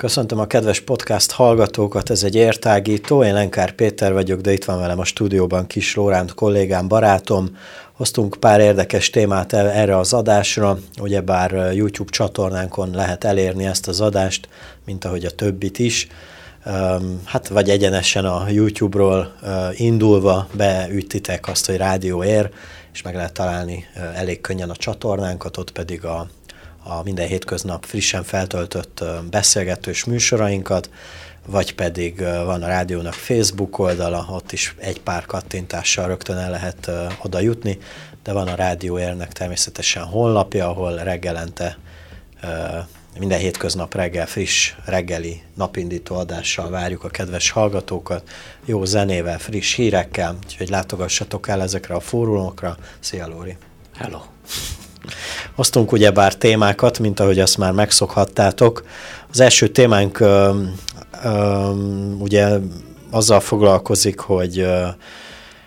Köszöntöm a kedves podcast hallgatókat, ez egy értágító, én Lenkár Péter vagyok, de itt van velem a stúdióban Kis Lóránt kollégám, barátom. Hoztunk pár érdekes témát erre az adásra, ugyebár YouTube csatornánkon lehet elérni ezt az adást, mint ahogy a többit is. Hát vagy egyenesen a YouTube-ról indulva beütitek azt, hogy rádió ér, és meg lehet találni elég könnyen a csatornánkat, ott pedig a a minden hétköznap frissen feltöltött beszélgetős műsorainkat, vagy pedig van a rádiónak Facebook oldala, ott is egy pár kattintással rögtön el lehet oda jutni, de van a rádióérnek természetesen honlapja, ahol reggelente minden hétköznap reggel friss reggeli napindító adással várjuk a kedves hallgatókat, jó zenével, friss hírekkel, úgyhogy látogassatok el ezekre a fórumokra. Szia Lóri! Hello! Hoztunk ugyebár témákat, mint ahogy azt már megszokhattátok. Az első témánk ö, ö, ugye azzal foglalkozik, hogy ö,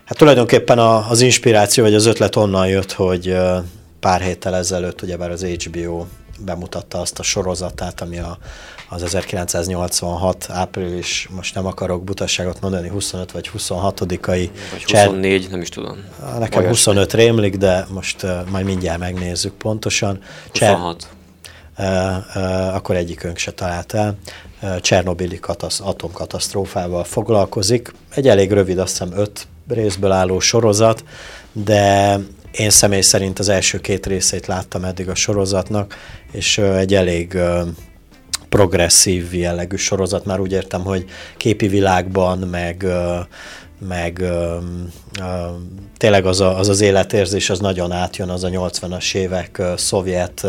hát tulajdonképpen a, az inspiráció vagy az ötlet onnan jött, hogy ö, pár héttel ezelőtt ugyebár az HBO bemutatta azt a sorozatát, ami a, az 1986 április, most nem akarok butasságot mondani, 25 vagy 26-ai. Vagy 24, Cser... nem is tudom. Nekem Vajas 25 rémlik, de most uh, majd mindjárt megnézzük pontosan. 26. Uh, uh, akkor egyikünk se talált el. Uh, Csernobili katasz, atomkatasztrófával foglalkozik. Egy elég rövid, azt hiszem öt részből álló sorozat, de én személy szerint az első két részét láttam eddig a sorozatnak, és egy elég progresszív jellegű sorozat, már úgy értem, hogy képi világban, meg, meg tényleg az, a, az az életérzés, az nagyon átjön, az a 80-as évek szovjet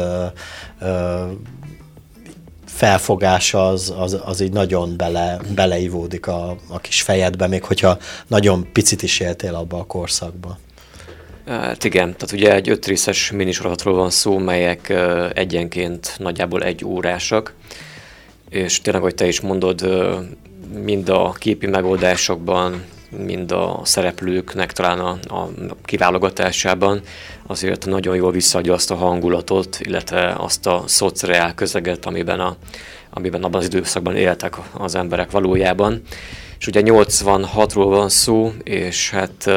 felfogása az, az, az így nagyon bele, beleivódik a, a kis fejedbe, még hogyha nagyon picit is éltél abba a korszakba. Hát igen, tehát ugye egy öt részes minisorozatról van szó, melyek egyenként nagyjából egy órásak, és tényleg, hogy te is mondod, mind a képi megoldásokban, mind a szereplőknek talán a, a kiválogatásában azért nagyon jól visszaadja azt a hangulatot, illetve azt a szociál közeget, amiben, a, amiben abban az időszakban éltek az emberek valójában. És ugye 86-ról van szó, és hát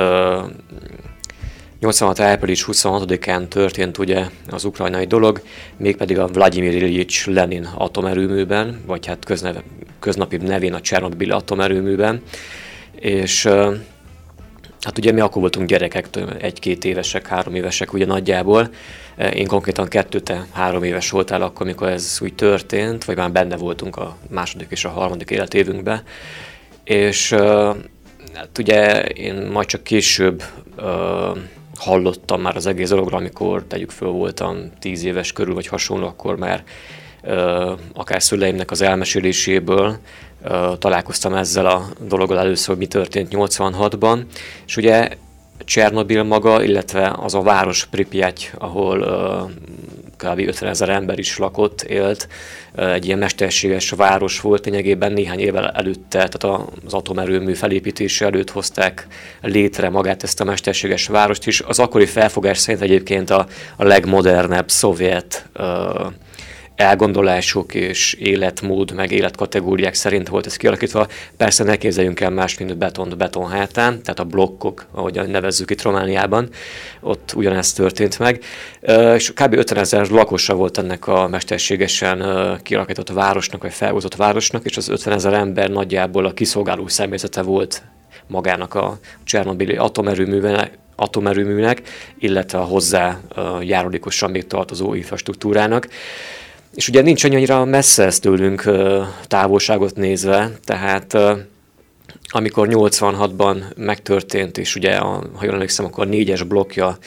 86. április 26-án történt ugye az ukrajnai dolog, mégpedig a Vladimir Ilyich Lenin atomerőműben, vagy hát közneve, köznapi nevén a Csernobyl atomerőműben, és hát ugye mi akkor voltunk gyerekek, egy-két évesek, három évesek ugye nagyjából, én konkrétan kettő, te három éves voltál akkor, amikor ez úgy történt, vagy már benne voltunk a második és a harmadik életévünkben, és hát ugye én majd csak később hallottam már az egész dologról, amikor tegyük föl voltam tíz éves körül, vagy hasonló, akkor már akár szüleimnek az elmeséléséből találkoztam ezzel a dologgal először, hogy mi történt 86-ban, és ugye Csernobil maga, illetve az a város Pripyat, ahol kb. 50 ezer ember is lakott, élt, egy ilyen mesterséges város volt, lényegében néhány évvel előtte, tehát az atomerőmű felépítése előtt hozták létre magát ezt a mesterséges várost is. Az akkori felfogás szerint egyébként a, a legmodernebb szovjet uh, elgondolások és életmód, meg életkategóriák szerint volt ez kialakítva. Persze ne képzeljünk el más, mint beton beton hátán, tehát a blokkok, ahogy nevezzük itt Romániában, ott ugyanezt történt meg. És kb. 50 ezer lakosa volt ennek a mesterségesen kialakított városnak, vagy felhozott városnak, és az 50 ezer ember nagyjából a kiszolgáló személyzete volt magának a Csernobili atomerőművenek, atomerőműnek, illetve a hozzá járulékosan még tartozó infrastruktúrának. És ugye nincs annyira messze ez tőlünk távolságot nézve, tehát amikor 86-ban megtörtént, és ugye, a, ha jól emlékszem, akkor négyes blokkja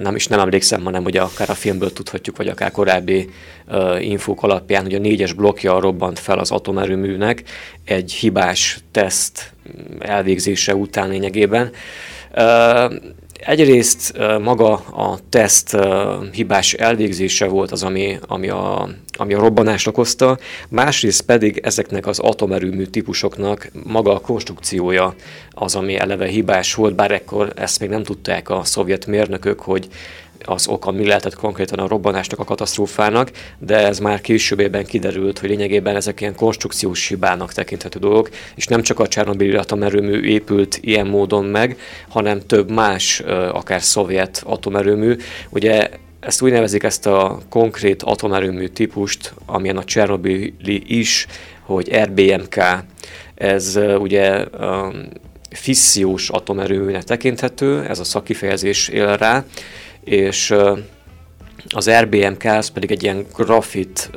nem is nem emlékszem, hanem hogy akár a filmből tudhatjuk, vagy akár korábbi uh, infók alapján, hogy a négyes blokja robbant fel az atomerőműnek egy hibás teszt elvégzése után lényegében. Uh, Egyrészt maga a teszt hibás elvégzése volt az, ami, ami, a, ami a robbanást okozta, másrészt pedig ezeknek az atomerőmű típusoknak maga a konstrukciója az, ami eleve hibás volt, bár ekkor ezt még nem tudták a szovjet mérnökök, hogy az oka mi lehetett konkrétan a robbanásnak, a katasztrófának, de ez már későbbében kiderült, hogy lényegében ezek ilyen konstrukciós hibának tekinthető dolgok, és nem csak a Csernobili atomerőmű épült ilyen módon meg, hanem több más, akár szovjet atomerőmű. Ugye ezt úgy nevezik ezt a konkrét atomerőmű típust, amilyen a Csernobili is, hogy RBMK. Ez ugye fissziós atomerőműnek tekinthető, ez a szakifejezés él rá, és az RBMK az pedig egy ilyen grafit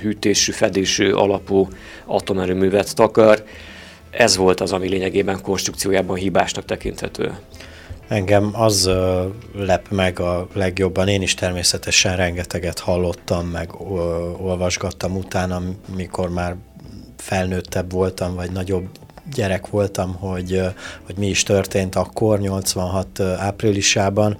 hűtésű, fedésű alapú atomerőművet takar. Ez volt az, ami lényegében konstrukciójában hibásnak tekinthető. Engem az lep meg a legjobban, én is természetesen rengeteget hallottam, meg olvasgattam utána, mikor már felnőttebb voltam, vagy nagyobb gyerek voltam, hogy, hogy mi is történt akkor, 86 áprilisában,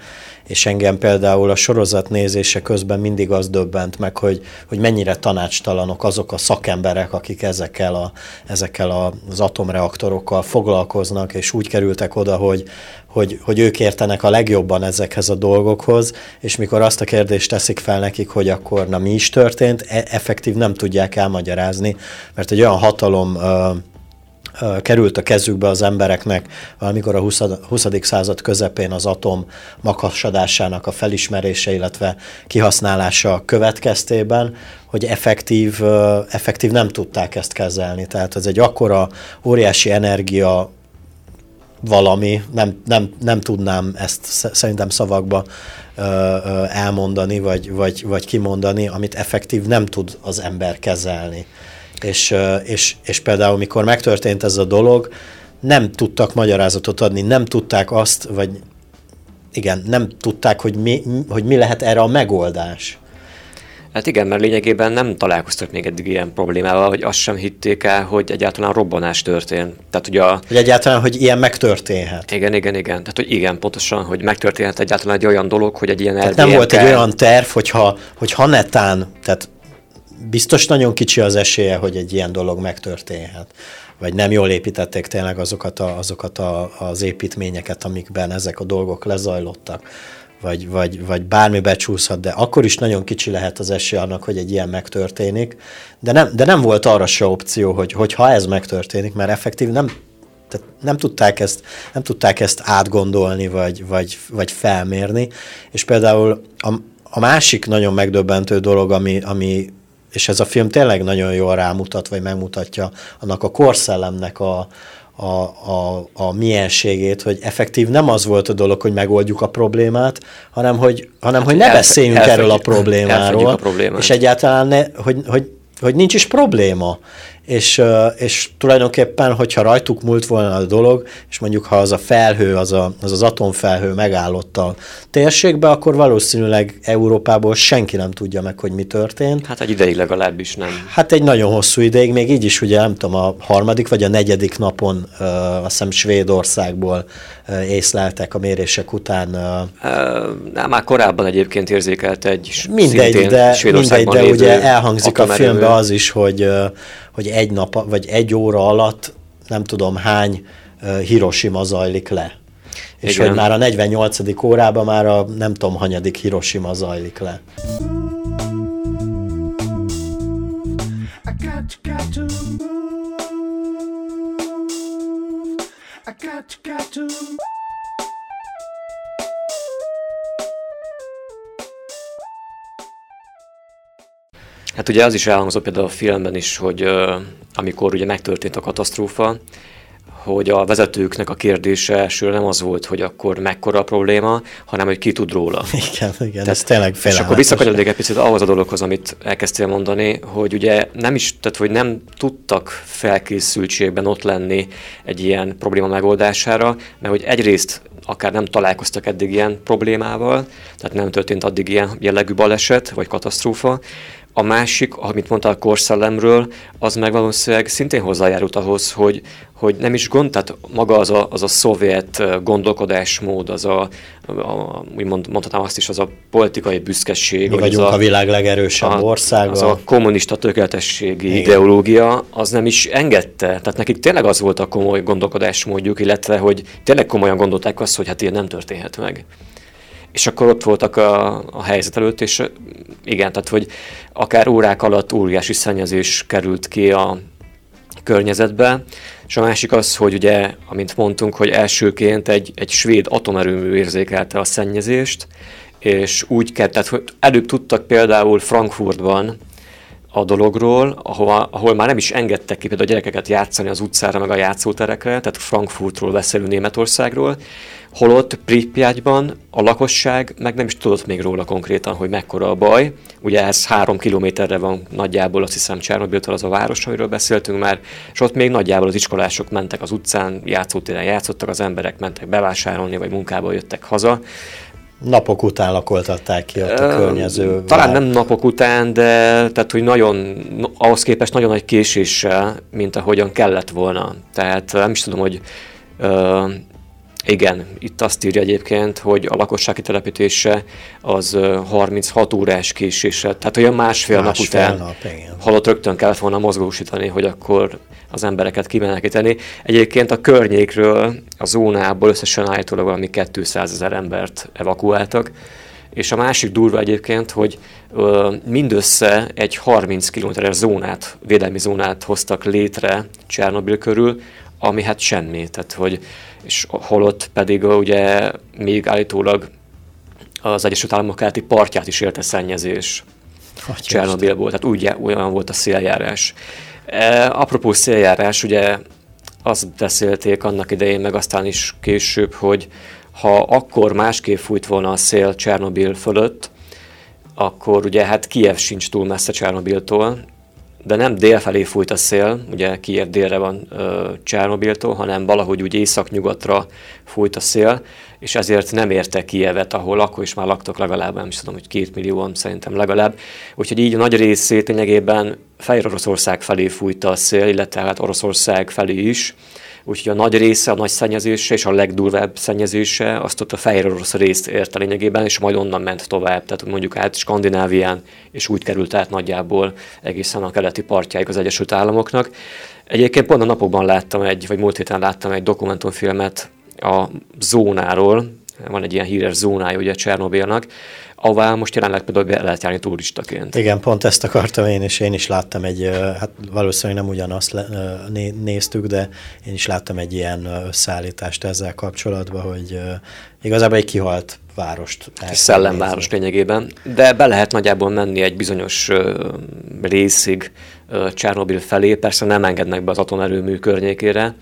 és engem például a sorozat nézése közben mindig az döbbent meg, hogy, hogy mennyire tanácstalanok azok a szakemberek, akik ezekkel, a, ezekkel az atomreaktorokkal foglalkoznak, és úgy kerültek oda, hogy, hogy, hogy ők értenek a legjobban ezekhez a dolgokhoz, és mikor azt a kérdést teszik fel nekik, hogy akkor na mi is történt, e- effektív nem tudják elmagyarázni, mert egy olyan hatalom került a kezükbe az embereknek valamikor a 20. 20. század közepén az atom makasadásának a felismerése, illetve kihasználása következtében, hogy effektív, effektív nem tudták ezt kezelni. Tehát ez egy akkora óriási energia valami, nem, nem, nem tudnám ezt szerintem szavakba ö, ö, elmondani, vagy, vagy, vagy kimondani, amit effektív nem tud az ember kezelni. És, és, és például, mikor megtörtént ez a dolog, nem tudtak magyarázatot adni, nem tudták azt, vagy igen, nem tudták, hogy mi, hogy mi lehet erre a megoldás. Hát igen, mert lényegében nem találkoztak még eddig ilyen problémával, hogy azt sem hitték el, hogy egyáltalán robbanás történt. Tehát, hogy, a... hogy egyáltalán, hogy ilyen megtörténhet. Igen, igen, igen. Tehát, hogy igen, pontosan, hogy megtörténhet egyáltalán egy olyan dolog, hogy egy ilyen tehát nem volt egy olyan terv, hogyha, hogy ha netán, tehát biztos nagyon kicsi az esélye, hogy egy ilyen dolog megtörténhet. Vagy nem jól építették tényleg azokat, a, azokat a, az építményeket, amikben ezek a dolgok lezajlottak. Vagy, vagy, vagy bármi becsúszhat, de akkor is nagyon kicsi lehet az esély annak, hogy egy ilyen megtörténik. De nem, de nem volt arra se opció, hogy, hogy ha ez megtörténik, mert effektív nem, tehát nem tudták ezt, nem tudták ezt átgondolni, vagy, vagy, vagy felmérni. És például a, a másik nagyon megdöbbentő dolog, ami, ami és ez a film tényleg nagyon jól rámutat, vagy megmutatja annak a korszellemnek a, a, a, a mienségét, hogy effektív nem az volt a dolog, hogy megoldjuk a problémát, hanem hogy, hanem, hát, hogy ne beszéljünk erről a problémáról, a problémát. és egyáltalán ne, hogy, hogy, hogy nincs is probléma és, és tulajdonképpen, hogyha rajtuk múlt volna a dolog, és mondjuk ha az a felhő, az a, az, az atomfelhő megállott a térségbe, akkor valószínűleg Európából senki nem tudja meg, hogy mi történt. Hát egy ideig legalábbis nem. Hát egy nagyon hosszú ideig, még így is ugye nem tudom, a harmadik vagy a negyedik napon uh, azt hiszem Svédországból uh, észleltek a mérések után. Uh, uh, már korábban egyébként érzékelt egy mindegy, de, mindegy, de ugye elhangzik a filmben az is, hogy uh, hogy egy nap, vagy egy óra alatt nem tudom hány Hiroshima zajlik le. És Igen. hogy már a 48. órában már a nem tudom hanyadik Hiroshima zajlik le. Hát ugye az is elhangzott például a filmben is, hogy amikor ugye megtörtént a katasztrófa, hogy a vezetőknek a kérdése elsőre nem az volt, hogy akkor mekkora a probléma, hanem hogy ki tud róla. Igen, igen, tehát, ez tényleg És akkor visszakanyarodik egy picit ahhoz a dologhoz, amit elkezdtél mondani, hogy ugye nem is, tehát hogy nem tudtak felkészültségben ott lenni egy ilyen probléma megoldására, mert hogy egyrészt akár nem találkoztak eddig ilyen problémával, tehát nem történt addig ilyen jellegű baleset vagy katasztrófa, a másik, amit mondta a korszellemről, az meg valószínűleg szintén hozzájárult ahhoz, hogy, hogy nem is gond, tehát maga az a, az a szovjet gondolkodásmód, az a, a úgymond mondhatnám azt is, az a politikai büszkeség. Mi vagyunk az a, a világ legerősebb a, országa. Az a kommunista tökéletességi Igen. ideológia, az nem is engedte. Tehát nekik tényleg az volt a komoly gondolkodásmódjuk, illetve, hogy tényleg komolyan gondolták azt, hogy hát ilyen nem történhet meg. És akkor ott voltak a, a helyzet előtt, és igen, tehát hogy akár órák alatt óriási szennyezés került ki a környezetbe, és a másik az, hogy ugye, amint mondtunk, hogy elsőként egy, egy svéd atomerőmű érzékelte a szennyezést, és úgy kell, tehát hogy előbb tudtak például Frankfurtban a dologról, ahol, ahol már nem is engedtek ki például a gyerekeket játszani az utcára, meg a játszóterekre, tehát Frankfurtról beszélő Németországról, holott Pripyatban a lakosság meg nem is tudott még róla konkrétan, hogy mekkora a baj. Ugye ez három kilométerre van nagyjából, azt hiszem Csernobiltól az a város, amiről beszéltünk már, és ott még nagyjából az iskolások mentek az utcán, játszótéren játszottak, az emberek mentek bevásárolni, vagy munkába jöttek haza. Napok után lakoltatták ki ott a környező. Talán nem napok után, de tehát, hogy nagyon, ahhoz képest nagyon nagy késéssel, mint ahogyan kellett volna. Tehát nem is tudom, hogy igen, itt azt írja egyébként, hogy a lakossági telepítése az 36 órás késéssel, tehát olyan másfél, másfél nap után nap, igen. halott rögtön kellett volna mozgósítani, hogy akkor az embereket kimenekíteni. Egyébként a környékről, a zónából összesen állítólag valami 200 ezer embert evakuáltak, és a másik durva egyébként, hogy ö, mindössze egy 30 kilométeres zónát, védelmi zónát hoztak létre Csernobil körül, ami hát semmi, tehát hogy és holott pedig ugye még állítólag az Egyesült Államok keleti partját is érte szennyezés Csernobilból, tehát úgy, olyan volt a széljárás. E, apropó széljárás, ugye azt beszélték annak idején, meg aztán is később, hogy ha akkor másképp fújt volna a szél Csernobil fölött, akkor ugye hát Kiev sincs túl messze Csernobiltól, de nem dél felé fújt a szél, ugye Kiev délre van Csernobiltól, hanem valahogy úgy észak-nyugatra fújt a szél, és ezért nem érte Kievet, ahol akkor is már laktak legalább, nem is tudom, hogy két millióan szerintem legalább. Úgyhogy így a nagy részét lényegében Fehér Oroszország felé fújt a szél, illetve hát Oroszország felé is, úgyhogy a nagy része, a nagy szennyezése és a legdurvább szennyezése azt ott a fehér orosz részt érte lényegében, és majd onnan ment tovább, tehát mondjuk át Skandinávián, és úgy került át nagyjából egészen a keleti partjáig az Egyesült Államoknak. Egyébként pont a napokban láttam egy, vagy múlt héten láttam egy dokumentumfilmet a zónáról, van egy ilyen híres zónája ugye Csernobilnak, ahová most jelenleg például be lehet járni turistaként. Igen, pont ezt akartam én, és én is láttam egy, hát valószínűleg nem ugyanazt le, néztük, de én is láttam egy ilyen összeállítást ezzel kapcsolatban, hogy igazából egy kihalt várost. Szellemváros lényegében, de be lehet nagyjából menni egy bizonyos részig Csernobil felé, persze nem engednek be az atomerőmű környékére,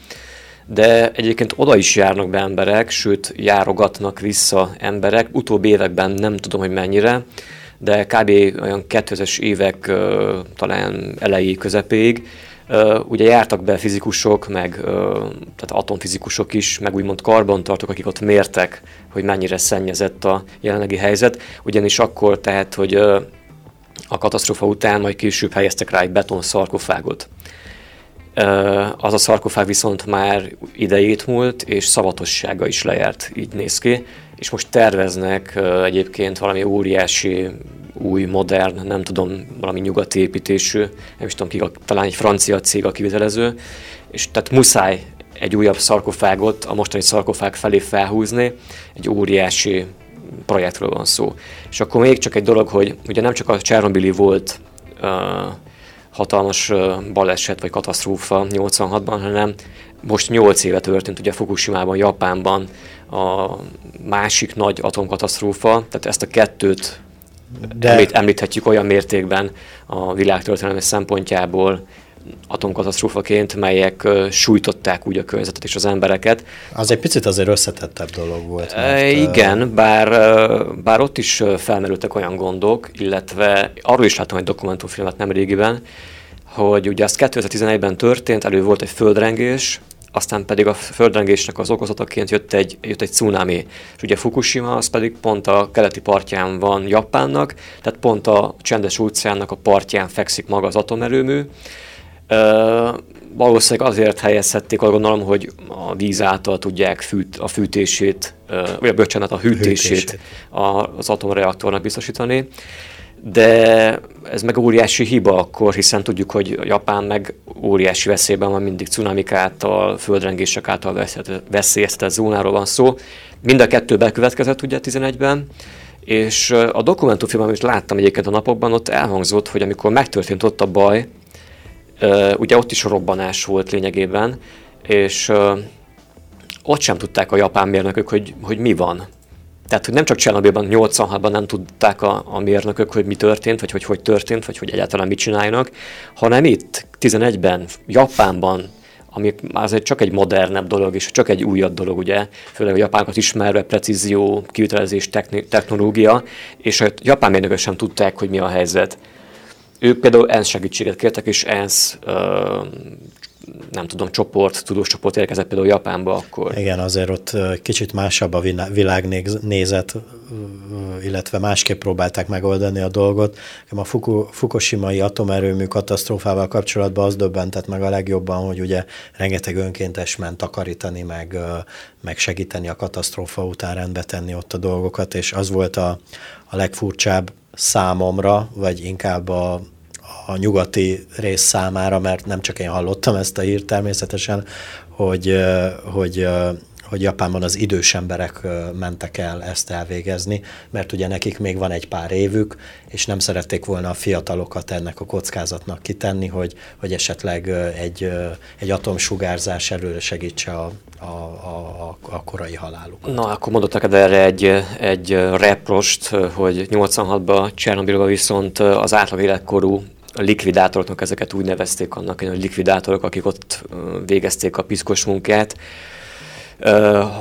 de egyébként oda is járnak be emberek, sőt járogatnak vissza emberek, utóbbi években nem tudom, hogy mennyire, de kb. olyan 2000-es évek talán elejé közepéig, ugye jártak be fizikusok, meg tehát atomfizikusok is, meg úgymond karbantartók, akik ott mértek, hogy mennyire szennyezett a jelenlegi helyzet, ugyanis akkor tehát, hogy a katasztrófa után majd később helyeztek rá egy beton szarkofágot az a szarkofág viszont már idejét múlt, és szavatossága is lejárt, így néz ki. És most terveznek egyébként valami óriási, új, modern, nem tudom, valami nyugati építésű, nem is tudom ki, talán egy francia cég a kivitelező, és tehát muszáj egy újabb szarkofágot a mostani szarkofág felé felhúzni, egy óriási projektről van szó. És akkor még csak egy dolog, hogy ugye nem csak a Csernobili volt uh, hatalmas baleset vagy katasztrófa 86-ban, hanem most 8 éve történt ugye Fukushima-ban, Japánban a másik nagy atomkatasztrófa, tehát ezt a kettőt de... említ, említhetjük olyan mértékben a világtörténelmi szempontjából, atomkatasztrófaként, melyek sújtották úgy a környezetet és az embereket. Az egy picit azért összetettebb dolog volt. Mert, Igen, bár, bár ott is felmerültek olyan gondok, illetve arról is láttam egy dokumentumfilmet nem régiben, hogy ugye az 2011-ben történt, elő volt egy földrengés, aztán pedig a földrengésnek az okozataként jött egy, jött egy cunami. És ugye Fukushima az pedig pont a keleti partján van Japánnak, tehát pont a csendes óceánnak a partján fekszik maga az atomerőmű. Valószínűleg azért helyezhették, azt gondolom, hogy a víz által tudják fűt, a fűtését, vagy a bocsánat, a hűtését, hűtését. az atomreaktornak biztosítani de ez meg óriási hiba akkor, hiszen tudjuk, hogy Japán meg óriási veszélyben van mindig cunamik által, földrengések által veszélyeztetett zónáról van szó. Mind a kettő bekövetkezett ugye 11-ben, és a dokumentumfilm, amit láttam egyébként a napokban, ott elhangzott, hogy amikor megtörtént ott a baj, ugye ott is robbanás volt lényegében, és ott sem tudták a japán mérnökök, hogy, hogy mi van. Tehát, hogy nem csak Csernobilban, 86-ban nem tudták a, a mérnökök, hogy mi történt, vagy hogy hogy történt, vagy hogy egyáltalán mit csináljanak, hanem itt, 11-ben, Japánban, ami azért csak egy modernebb dolog, és csak egy újabb dolog, ugye, főleg a japánokat ismerve, precízió, kivitelezés, technológia, és a japán mérnökök sem tudták, hogy mi a helyzet. Ők például ENSZ segítséget kértek, és ENSZ nem tudom, csoport, tudós csoport érkezett például Japánba akkor. Igen, azért ott kicsit másabb a világnézet, illetve másképp próbálták megoldani a dolgot. A Fukushima-i atomerőmű katasztrófával kapcsolatban az döbbentett meg a legjobban, hogy ugye rengeteg önkéntes ment takarítani, meg, meg segíteni a katasztrófa után rendbe tenni ott a dolgokat, és az volt a, a legfurcsább számomra, vagy inkább a, a nyugati rész számára, mert nem csak én hallottam ezt a hírt természetesen, hogy, hogy hogy Japánban az idős emberek mentek el ezt elvégezni, mert ugye nekik még van egy pár évük, és nem szerették volna a fiatalokat ennek a kockázatnak kitenni, hogy, hogy esetleg egy, egy atomsugárzás előre segítse a, a, a, a korai halálukat. Na, akkor mondottak erre egy, egy reprost, hogy 86-ban Csernobilban viszont az átlag életkorú a likvidátoroknak ezeket úgy nevezték annak, hogy likvidátorok, akik ott végezték a piszkos munkát.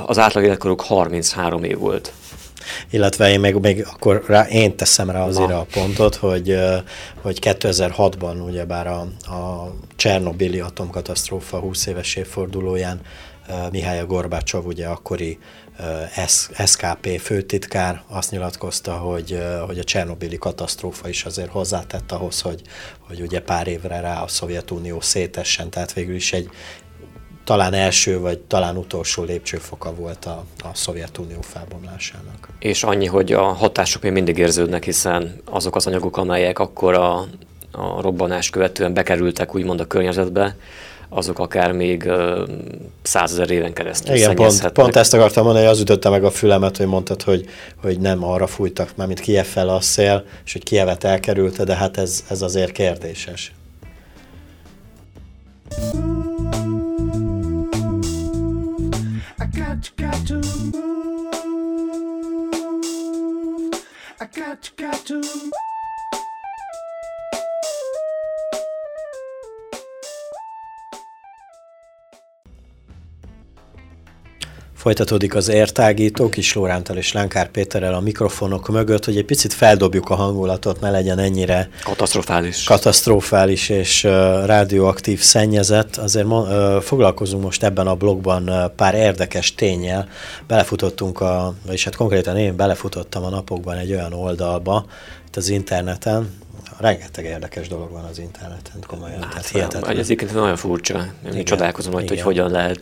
Az átlag életkoruk 33 év volt. Illetve én még, még akkor rá, én teszem rá azért Na. a pontot, hogy, hogy 2006-ban ugyebár a, a Csernobili atomkatasztrófa 20 éves évfordulóján Mihály Gorbácsov, ugye akkori SKP főtitkár azt nyilatkozta, hogy, hogy a Csernobili katasztrófa is azért hozzátett ahhoz, hogy, hogy ugye pár évre rá a Szovjetunió szétessen, tehát végül is egy talán első, vagy talán utolsó lépcsőfoka volt a, a Szovjetunió felbomlásának. És annyi, hogy a hatások még mindig érződnek, hiszen azok az anyagok, amelyek akkor a, a robbanás követően bekerültek úgymond a környezetbe, azok akár még százezer éven keresztül Igen, pont, pont ezt akartam mondani, az ütötte meg a fülemet, hogy mondtad, hogy, hogy nem arra fújtak, mert mint Kiev fel a szél, és hogy Kievet elkerülte, de hát ez, ez azért kérdéses. I got, got to move. I got, got to move. Folytatódik az értágító Kis Lórántal és Lánkár Péterrel a mikrofonok mögött, hogy egy picit feldobjuk a hangulatot, ne legyen ennyire katasztrofális, katasztrofális és uh, rádióaktív szennyezett. Azért uh, foglalkozunk most ebben a blogban uh, pár érdekes tényel. Belefutottunk, a, vagyis hát konkrétan én belefutottam a napokban egy olyan oldalba, itt az interneten, rengeteg érdekes dolog van az interneten, komolyan. Hát, tehát hihetetlen. Ez egyébként nagyon furcsa. Én csodálkozom, hogy, hogy hogyan lehet.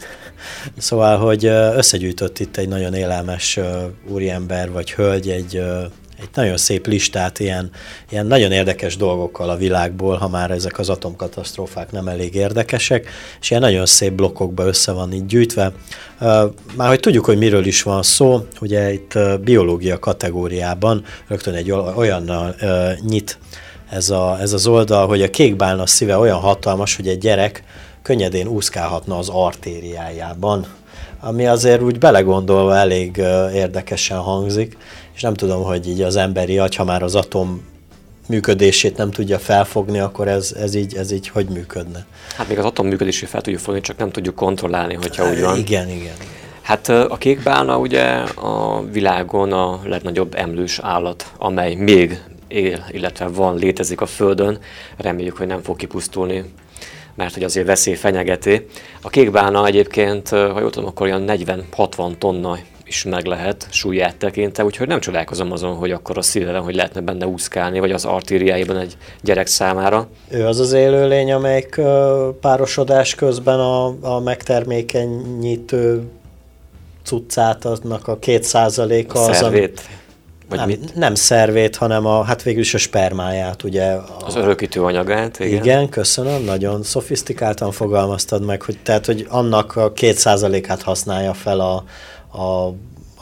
Szóval, hogy összegyűjtött itt egy nagyon élelmes úriember vagy hölgy egy, egy nagyon szép listát ilyen, ilyen nagyon érdekes dolgokkal a világból, ha már ezek az atomkatasztrófák nem elég érdekesek, és ilyen nagyon szép blokkokba össze van így gyűjtve. Már hogy tudjuk, hogy miről is van szó, ugye itt biológia kategóriában rögtön egy olyannal nyit ez, a, ez az oldal, hogy a kékbálna szíve olyan hatalmas, hogy egy gyerek könnyedén úszkálhatna az artériájában, ami azért úgy belegondolva elég érdekesen hangzik, és nem tudom, hogy így az emberi agy, ha már az atom működését nem tudja felfogni, akkor ez, ez, így, ez így hogy működne? Hát még az atom működését fel tudjuk fogni, csak nem tudjuk kontrollálni, hogyha úgy van. Igen, igen. Hát a kékbálna ugye a világon a legnagyobb emlős állat, amely még él, illetve van, létezik a Földön. Reméljük, hogy nem fog kipusztulni, mert hogy azért veszély fenyegeti. A kékbálna egyébként, ha jól tudom, akkor olyan 40-60 tonna is meg lehet súlyát tekintve, úgyhogy nem csodálkozom azon, hogy akkor a szívem, hogy lehetne benne úszkálni, vagy az artériáiban egy gyerek számára. Ő az az élőlény, amelyik párosodás közben a, a megtermékenyítő cuccát, aznak a két százaléka az, szervét. Vagy nem, mit? nem szervét, hanem a, hát végül is a spermáját, ugye. A, az örökítő anyagát, igen. Igen, köszönöm, nagyon szofisztikáltan fogalmaztad meg, hogy tehát, hogy annak a két százalékát használja fel a, a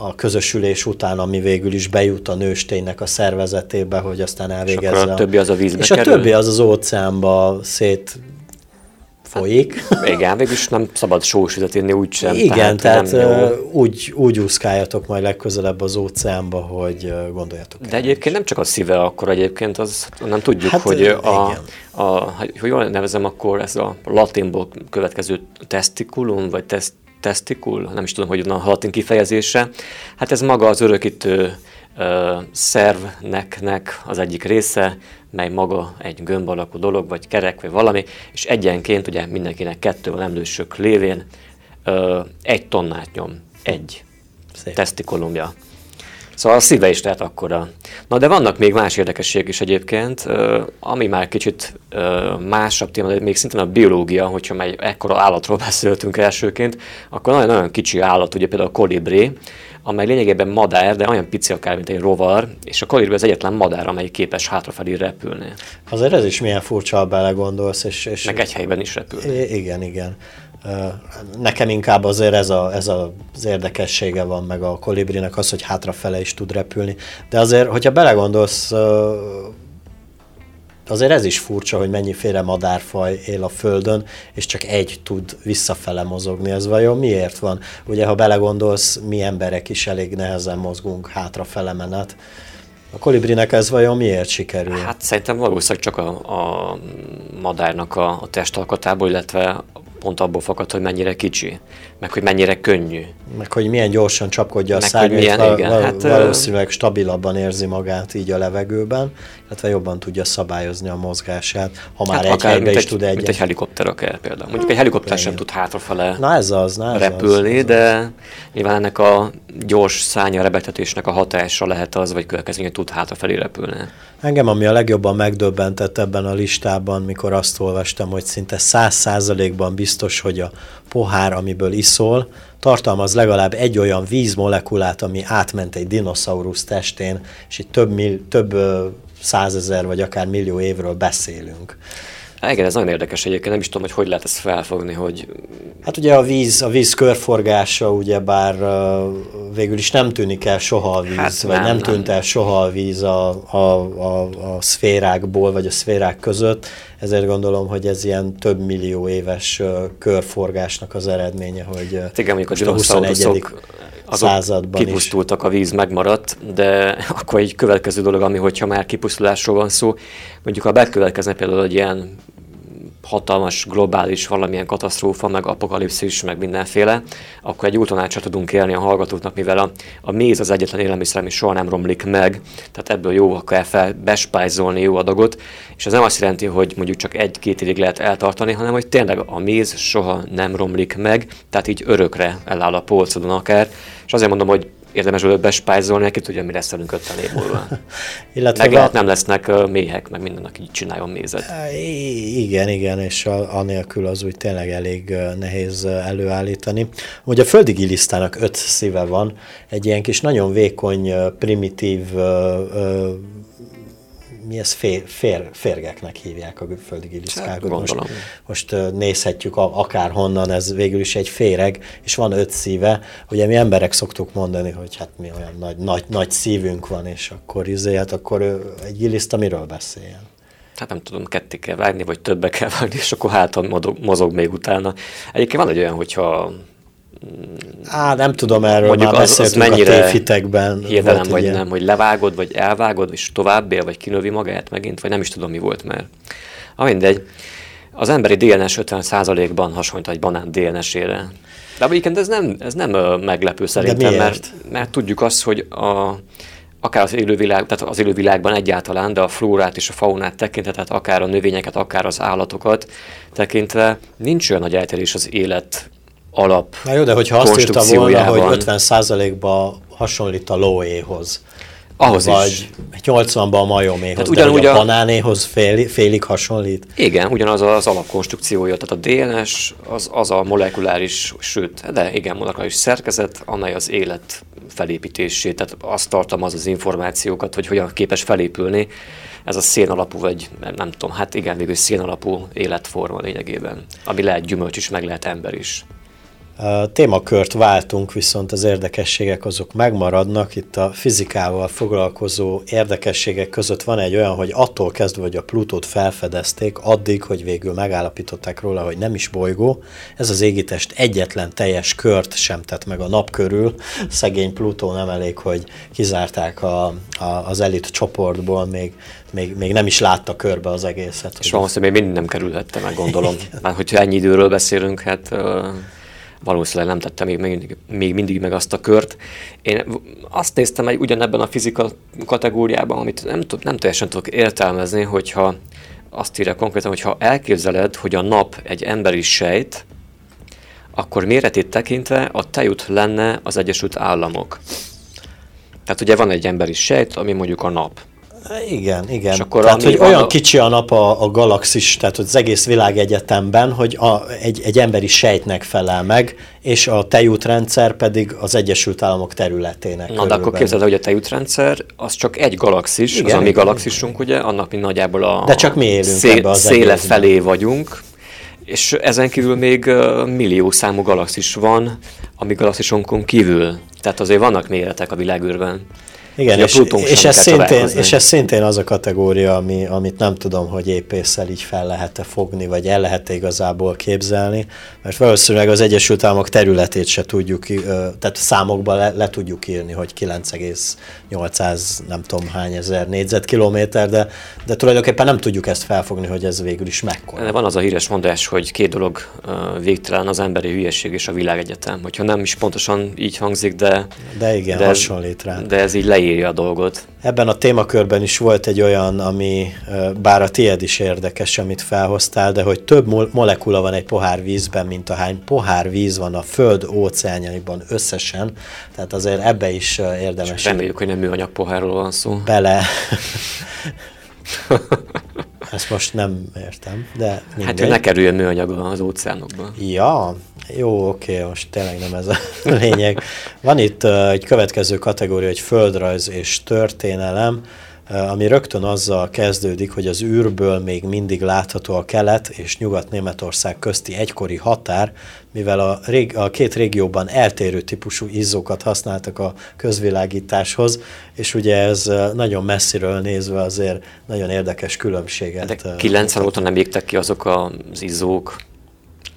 a közösülés után, ami végül is bejut a nősténynek a szervezetébe, hogy aztán elvégezze. És a többi az a vízbe És kerül? a többi az az óceánba szét folyik. Hát, igen, végülis nem szabad sósüzet inni úgy sem. Igen, tehát, tehát úgy, úgy úszkáljatok majd legközelebb az óceánba, hogy gondoljatok. De egyébként is. nem csak a szíve, akkor egyébként az, nem tudjuk, hát, hogy a, a, hogy jól nevezem, akkor ez a latinból következő testiculum, vagy test, testikul, nem is tudom, hogy a latin kifejezése. Hát ez maga az örökítő ö, szervnek az egyik része, mely maga egy gömb alakú dolog, vagy kerek, vagy valami, és egyenként ugye mindenkinek kettő emlősök lévén ö, egy tonnát nyom, egy Szép. tesztikulumja. Szóval a szíve is lehet akkora. Na de vannak még más érdekesség is egyébként, ami már kicsit másabb téma, de még szintén a biológia, hogyha már ekkora állatról beszéltünk elsőként, akkor nagyon-nagyon kicsi állat, ugye például a kolibré, amely lényegében madár, de olyan pici akár, mint egy rovar, és a kolibré az egyetlen madár, amely képes hátrafelé repülni. Azért ez is milyen furcsa, ha belegondolsz. És, és Meg egy helyben is repül. Igen, igen. Nekem inkább azért ez, a, ez az érdekessége van meg a kolibrinek az, hogy hátrafele is tud repülni. De azért, hogyha belegondolsz, azért ez is furcsa, hogy mennyiféle madárfaj él a Földön, és csak egy tud visszafele mozogni. Ez vajon miért van? Ugye, ha belegondolsz, mi emberek is elég nehezen mozgunk hátrafele menet. A kolibrinek ez vajon miért sikerül? Hát szerintem valószínűleg csak a, a madárnak a, a testalkatából, illetve pont abból fakad, hogy mennyire kicsi, meg hogy mennyire könnyű. Meg hogy milyen gyorsan csapkodja a szárnyait, milyen, igen, val- hát, valószínűleg stabilabban érzi magát így a levegőben, illetve jobban tudja szabályozni a mozgását, ha már hát egy akár, helybe is egy, tud egy... Mint egy helikopter akár például. Mondjuk egy helikopter igen. sem tud hátrafele na ez az, na ez repülni, az, de az. nyilván ennek a gyors szánya rebegtetésnek a hatása lehet az, vagy következő, hogy tud hátrafelé repülni. Engem, ami a legjobban megdöbbentett ebben a listában, mikor azt olvastam, hogy szinte száz százalékban biztos, hogy a pohár, amiből iszol, tartalmaz legalább egy olyan vízmolekulát, ami átment egy dinoszaurusz testén, és itt több, mil, több százezer vagy akár millió évről beszélünk. Igen, ez nagyon érdekes egyébként, nem is tudom, hogy hogy lehet ezt felfogni, hogy... Hát ugye a víz, a víz körforgása ugye bár végül is nem tűnik el soha a víz, hát vagy nem, nem tűnt el soha a víz a, a, a, a szférákból, vagy a szférák között, ezért gondolom, hogy ez ilyen több millió éves körforgásnak az eredménye, hogy hát igen, mondjuk a, 21 azok században kipusztultak, is. a víz megmaradt, de akkor egy következő dolog, ami hogyha már kipusztulásról van szó, mondjuk ha bekövetkezne például egy ilyen hatalmas, globális valamilyen katasztrófa, meg apokalipszis, meg mindenféle, akkor egy útonácsra tudunk élni a hallgatóknak, mivel a, a méz az egyetlen élelmiszer, ami soha nem romlik meg, tehát ebből jó kell fel bespájzolni jó adagot, és ez nem azt jelenti, hogy mondjuk csak egy-két évig lehet eltartani, hanem hogy tényleg a méz soha nem romlik meg, tehát így örökre eláll a polcodon akár, és azért mondom, hogy érdemes velük bespájzolni, neki tudja, mi lesz velünk 50 év múlva. Illetve meg lehet, nem lesznek méhek, meg minden, aki csináljon mézet. Igen, igen, és a, anélkül az úgy tényleg elég nehéz előállítani. Ugye a földi gilisztának öt szíve van, egy ilyen kis nagyon vékony, primitív mi ez fér, fér, férgeknek hívják a földi giliszkákat. Most, most nézhetjük a, akárhonnan, ez végül is egy féreg, és van öt szíve. Ugye mi emberek szoktuk mondani, hogy hát mi olyan nagy, nagy, nagy szívünk van, és akkor izé, hát akkor egy giliszta miről beszéljen? hát nem tudom, ketté kell vágni, vagy többe kell vágni, és akkor hát mozog, mozog még utána. Egyébként van egy olyan, hogyha Á, nem tudom erről, Mondjuk már az, az mennyire a tévhitekben. Hirtelen vagy ilyen. nem, hogy levágod, vagy elvágod, és továbbél, vagy kinövi magát megint, vagy nem is tudom, mi volt már. Ha mindegy. Az emberi DNS 50%-ban hasonlít egy banán DNS-ére. De egyébként ez nem, ez nem meglepő szerintem, mert, mert tudjuk azt, hogy a, akár az élővilág, tehát az élővilágban egyáltalán, de a flórát és a faunát tekintve, tehát akár a növényeket, akár az állatokat tekintve, nincs olyan nagy eltérés az élet alap Na jó, de hogyha azt írta volna, hogy 50%-ba hasonlít a lóéhoz, ahhoz vagy is. 80-ban a majoméhoz, tehát ugyanúgy a, a banánéhoz fél, félig hasonlít? Igen, ugyanaz az alapkonstrukciója, tehát a DNS az, az a molekuláris, sőt, de igen, molekuláris szerkezet, amely az élet felépítését, tehát azt tartalmaz az információkat, hogy hogyan képes felépülni. Ez a szén alapú, vagy nem, tudom, hát igen, végül szén alapú életforma lényegében, ami lehet gyümölcs is, meg lehet ember is. Témakört váltunk, viszont az érdekességek azok megmaradnak. Itt a fizikával foglalkozó érdekességek között van egy olyan, hogy attól kezdve, hogy a Plutót felfedezték, addig, hogy végül megállapították róla, hogy nem is bolygó, ez az égitest egyetlen teljes kört sem tett meg a nap körül. Szegény Plutó nem elég, hogy kizárták a, a, az elit csoportból, még, még, még nem is látta körbe az egészet. És valószínűleg még mindig nem kerülhette meg, gondolom. Már hogyha ennyi időről beszélünk, hát... Uh valószínűleg nem tette még, még, még mindig meg azt a kört. Én azt néztem egy ugyanebben a fizika kategóriában, amit nem, nem teljesen tudok értelmezni, hogyha azt írja konkrétan, hogyha elképzeled, hogy a nap egy emberi sejt, akkor méretét tekintve a tejút lenne az Egyesült Államok. Tehát ugye van egy emberi sejt, ami mondjuk a nap. Igen, igen. És akkor tehát, hogy olyan a... kicsi a nap a, a galaxis, tehát az egész világegyetemben, hogy a, egy, egy emberi sejtnek felel meg, és a tejútrendszer pedig az Egyesült Államok területének. Na, de akkor képzeld, hogy a tejútrendszer az csak egy galaxis, igen, az a mi galaxisunk, ugye, annak mi nagyjából a de csak mi élünk szé- ebbe az széle egészben. felé vagyunk, és ezen kívül még millió számú galaxis van, ami galaxisonkon kívül. Tehát azért vannak méretek a világűrben. Igen, és, és, ez szintén, és ez szintén az a kategória, ami, amit nem tudom, hogy épésszel így fel lehet-e fogni, vagy el lehet -e igazából képzelni, mert valószínűleg az Egyesült Államok területét se tudjuk, tehát számokban le, le tudjuk írni, hogy 9,800 nem tudom hány ezer négyzetkilométer, de, de tulajdonképpen nem tudjuk ezt felfogni, hogy ez végül is mekkora. Van az a híres mondás, hogy két dolog végtelen az emberi hülyeség és a világegyetem. Hogyha nem is pontosan így hangzik, de... De igen, de, hasonlít rá. De ez így leír leírja a dolgot. Ebben a témakörben is volt egy olyan, ami bár a tied is érdekes, amit felhoztál, de hogy több molekula van egy pohár vízben, mint ahány pohár víz van a Föld óceánjaiban összesen, tehát azért ebbe is érdemes. És reméljük, hogy nem műanyag pohárról van szó. Bele. Ezt most nem értem, de mindegy. Hát, hogy ne kerüljön műanyag az óceánokba. Ja, jó, oké, most tényleg nem ez a lényeg. Van itt uh, egy következő kategória, hogy földrajz és történelem, uh, ami rögtön azzal kezdődik, hogy az űrből még mindig látható a kelet és nyugat-németország közti egykori határ, mivel a, rég, a két régióban eltérő típusú izzókat használtak a közvilágításhoz, és ugye ez nagyon messziről nézve azért nagyon érdekes különbséget. De 90 óta nem égtek ki azok az izzók,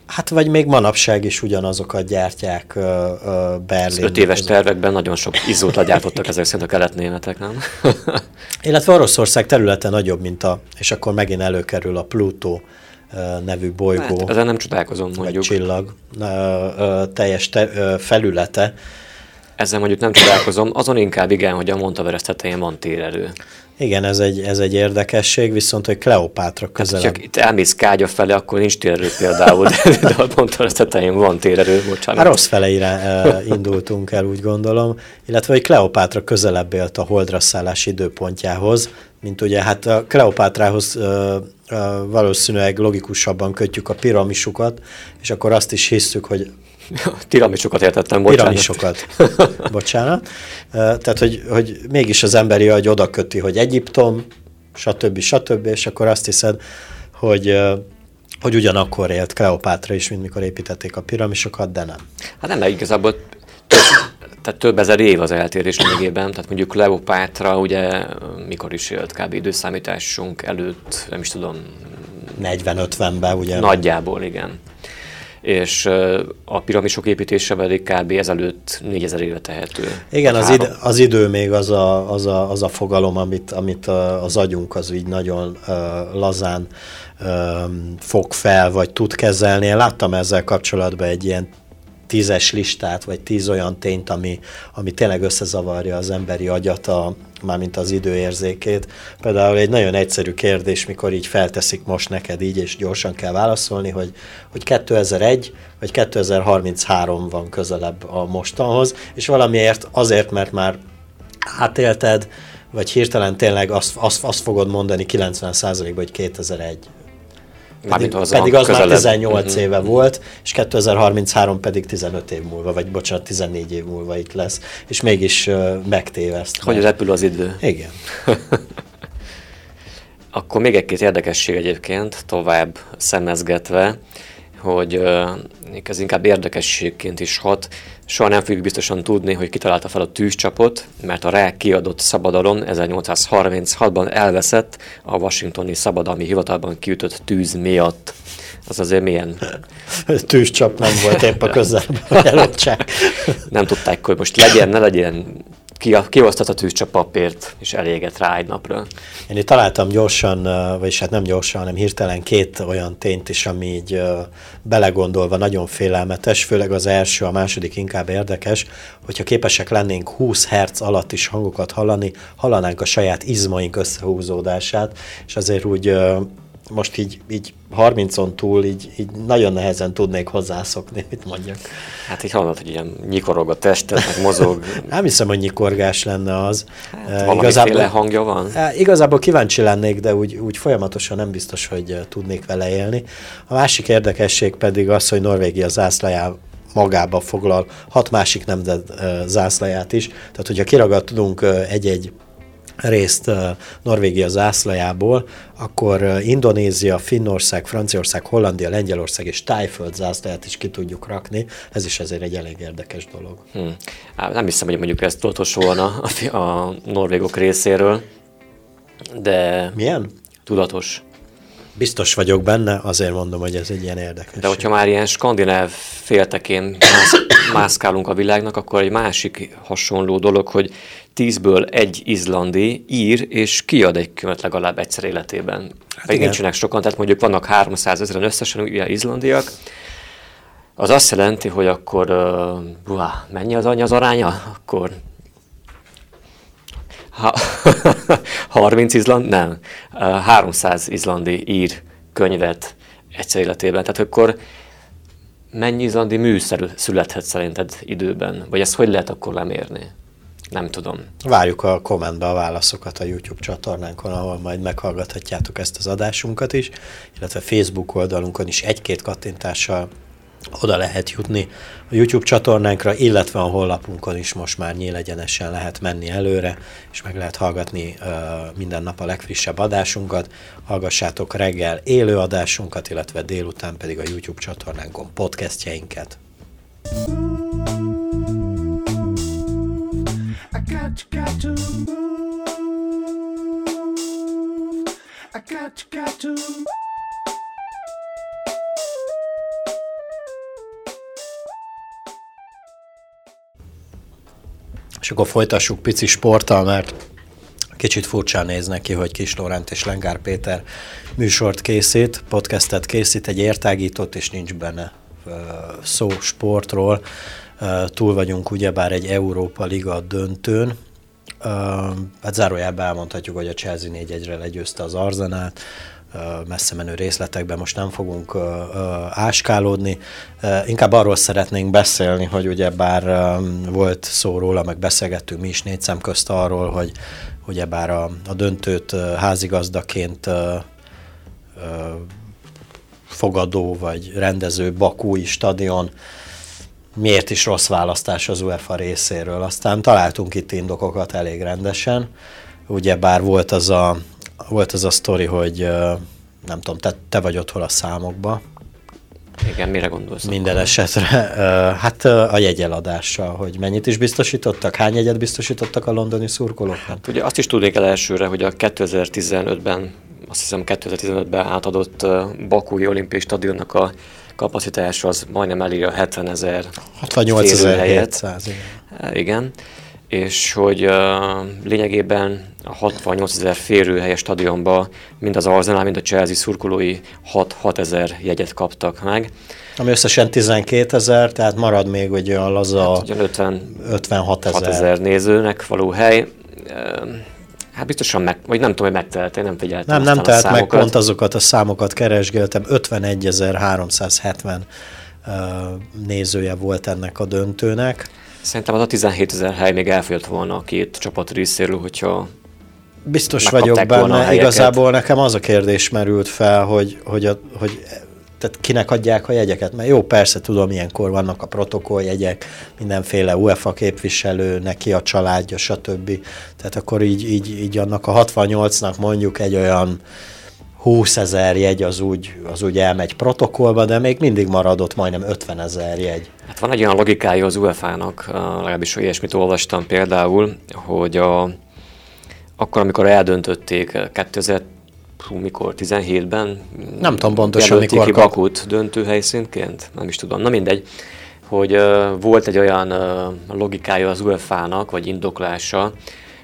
Hát vagy még manapság is ugyanazokat gyártják uh, uh, Berlin. öt éves tervekben nagyon sok izzót legyártottak ezek szerint a keletnémetek, nem? Illetve Oroszország területe nagyobb, mint a, és akkor megint előkerül a Pluto uh, nevű bolygó. Hát, ezen nem csodálkozom, mondjuk. Vagy csillag teljes te, felülete. Ezzel mondjuk nem csodálkozom, azon inkább igen, hogy a Montaveres tetején van térerő. Igen, ez egy, ez egy érdekesség, viszont hogy Kleopátra közelebb. Hát, csak itt elmész Kágya felé, akkor nincs térerő például, de, de a Montaveres tetején van térerő, bocsánat. Hát rossz fele irá, indultunk el, úgy gondolom, illetve hogy Kleopátra közelebb élt a holdra szállás időpontjához, mint ugye hát a Kleopátrához valószínűleg logikusabban kötjük a piramisukat, és akkor azt is hiszük, hogy Tiramisokat értettem, bocsánat. Tiramisokat, bocsánat. Tehát, hogy, hogy mégis az emberi agy oda köti, hogy Egyiptom, stb. stb. És akkor azt hiszed, hogy hogy ugyanakkor élt Kleopátra is, mint mikor építették a piramisokat, de nem. Hát nem, mert igazából több, tehát több ezer év az eltérés lényegében, tehát mondjuk Kleopátra ugye mikor is élt kb. időszámításunk előtt, nem is tudom. 40-50-ben ugye. Nagyjából, igen. és a piramisok építése pedig kb. ezelőtt 4000 éve tehető. Igen, az, id- az idő még az a, az a, az a fogalom, amit, amit az agyunk az így nagyon uh, lazán uh, fog fel, vagy tud kezelni. Én láttam ezzel kapcsolatban egy ilyen tízes listát, vagy tíz olyan tényt, ami, ami tényleg összezavarja az emberi agyat, a, mármint az időérzékét. Például egy nagyon egyszerű kérdés, mikor így felteszik most neked így, és gyorsan kell válaszolni, hogy, hogy 2001 vagy 2033 van közelebb a mostanhoz, és valamiért azért, mert már átélted, vagy hirtelen tényleg azt, azt, azt fogod mondani 90%-ban, hogy 2001 pedig, az, pedig az már 18 uh-huh. éve volt, és 2033 pedig 15 év múlva, vagy bocsánat, 14 év múlva itt lesz, és mégis uh, megtéveszt. Hogy repül az idő. Igen. Akkor még egy-két érdekesség egyébként, tovább szemezgetve, hogy uh, ez inkább érdekességként is hat. Soha nem fogjuk biztosan tudni, hogy kitalálta fel a tűzcsapot, mert a rá kiadott szabadalom 1836-ban elveszett a washingtoni szabadalmi hivatalban kiütött tűz miatt. Az azért milyen... Tűzcsap nem volt épp a közelben nem tudták, hogy most legyen, ne legyen kiosztott a tűzcsap papírt, és eléget rá egy napra. Én itt találtam gyorsan, vagyis hát nem gyorsan, hanem hirtelen két olyan tényt is, ami így belegondolva nagyon félelmetes, főleg az első, a második inkább érdekes, hogyha képesek lennénk 20 Hz alatt is hangokat hallani, hallanánk a saját izmaink összehúzódását, és azért úgy most így, így 30-on túl így, így nagyon nehezen tudnék hozzászokni, mit mondjak. Hát így hallod, hogy ilyen nyikorog a testet, meg mozog. Nem hiszem, hogy nyikorgás lenne az. Hát, uh, igazából, hangja van? Uh, igazából kíváncsi lennék, de úgy, úgy folyamatosan nem biztos, hogy uh, tudnék vele élni. A másik érdekesség pedig az, hogy Norvégia zászlajával magába foglal hat másik nemzet zászlaját is. Tehát, hogyha kiragadunk uh, egy-egy részt Norvégia zászlajából, akkor Indonézia, Finnország, Franciaország, Hollandia, Lengyelország és Tájföld zászlaját is ki tudjuk rakni. Ez is azért egy elég érdekes dolog. Hmm. Nem hiszem, hogy mondjuk ez tudatos volna a, a norvégok részéről, de... Milyen? Tudatos. Biztos vagyok benne, azért mondom, hogy ez egy ilyen érdekes. De hogyha már ilyen skandináv féltekén mász, mászkálunk a világnak, akkor egy másik hasonló dolog, hogy tízből egy izlandi ír és kiad egy könyvet legalább egyszer életében. Hát Pedig nincsenek sokan, tehát mondjuk vannak 300 ezeren összesen ugye izlandiak, az azt jelenti, hogy akkor uh, uh, mennyi az anya az aránya? Akkor ha, 30 izland, nem, 300 izlandi ír könyvet egyszer életében. Tehát akkor mennyi izlandi műszer születhet szerinted időben? Vagy ezt hogy lehet akkor lemérni? Nem tudom. Várjuk a kommentbe a válaszokat a YouTube csatornánkon, ahol majd meghallgathatjátok ezt az adásunkat is, illetve Facebook oldalunkon is egy-két kattintással oda lehet jutni a YouTube csatornánkra, illetve a honlapunkon is most már nyílegyenesen lehet menni előre, és meg lehet hallgatni uh, minden nap a legfrissebb adásunkat. Hallgassátok reggel élő adásunkat, illetve délután pedig a YouTube csatornánkon podcastjeinket. I got, got to move. I got, got to És akkor folytassuk pici sporttal, mert kicsit furcsán néz neki, hogy Kis Lorent és Lengár Péter műsort készít, podcastet készít, egy értágított, és nincs benne szó sportról. Túl vagyunk ugyebár egy Európa Liga döntőn, hát zárójában elmondhatjuk, hogy a Chelsea 4-1-re legyőzte az Arzenát, messze menő részletekben most nem fogunk áskálódni. Inkább arról szeretnénk beszélni, hogy ugye bár volt szó róla, meg beszélgettünk mi is négy szem közt arról, hogy ugye bár a, a döntőt házigazdaként fogadó vagy rendező Bakúi stadion miért is rossz választás az UEFA részéről. Aztán találtunk itt indokokat elég rendesen. Ugye bár volt az a volt az a sztori, hogy nem tudom, te, te vagy otthon a számokba. Igen, mire gondolsz? Minden akkor? esetre, hát a jegyeladással, hogy mennyit is biztosítottak, hány jegyet biztosítottak a londoni szurkolóknak? Hát ugye azt is tudnék el elsőre, hogy a 2015-ben, azt hiszem 2015-ben átadott Bakúi olimpiai stadionnak a kapacitás az majdnem elér a 70 ezer 68 ezer igen. igen. És hogy uh, lényegében a 68 ezer férőhelyes stadionba mind az Arsenal, mind a Chelsea szurkolói 6-6 ezer jegyet kaptak meg. Ami összesen 12 ezer, tehát marad még egy olyan laza hát, 50, 56 ezer. ezer nézőnek való hely. Hát biztosan meg, vagy nem tudom, hogy megtelt, én nem figyeltem. Nem, nem telt meg, pont azokat a számokat keresgéltem, 51.370 uh, nézője volt ennek a döntőnek. Szerintem az a 17 ezer hely még elfogyott volna a két csapat részéről, hogyha Biztos vagyok benne, igazából nekem az a kérdés merült fel, hogy, hogy, a, hogy tehát kinek adják a jegyeket, mert jó, persze tudom, ilyenkor vannak a protokolljegyek, mindenféle UEFA képviselő, neki a családja, stb. Tehát akkor így, így, így annak a 68-nak mondjuk egy olyan 20 ezer jegy az úgy, az úgy elmegy protokollba, de még mindig maradott majdnem 50 ezer jegy. Hát van egy olyan logikája az UEFA-nak, legalábbis ilyesmit olvastam például, hogy a, akkor, amikor eldöntötték 2000 hú, mikor, 17-ben? Nem tudom pontosan, mikor ki Bakut döntőhelyszínként? Nem is tudom. Na mindegy, hogy uh, volt egy olyan uh, logikája az UEFA-nak, vagy indoklása,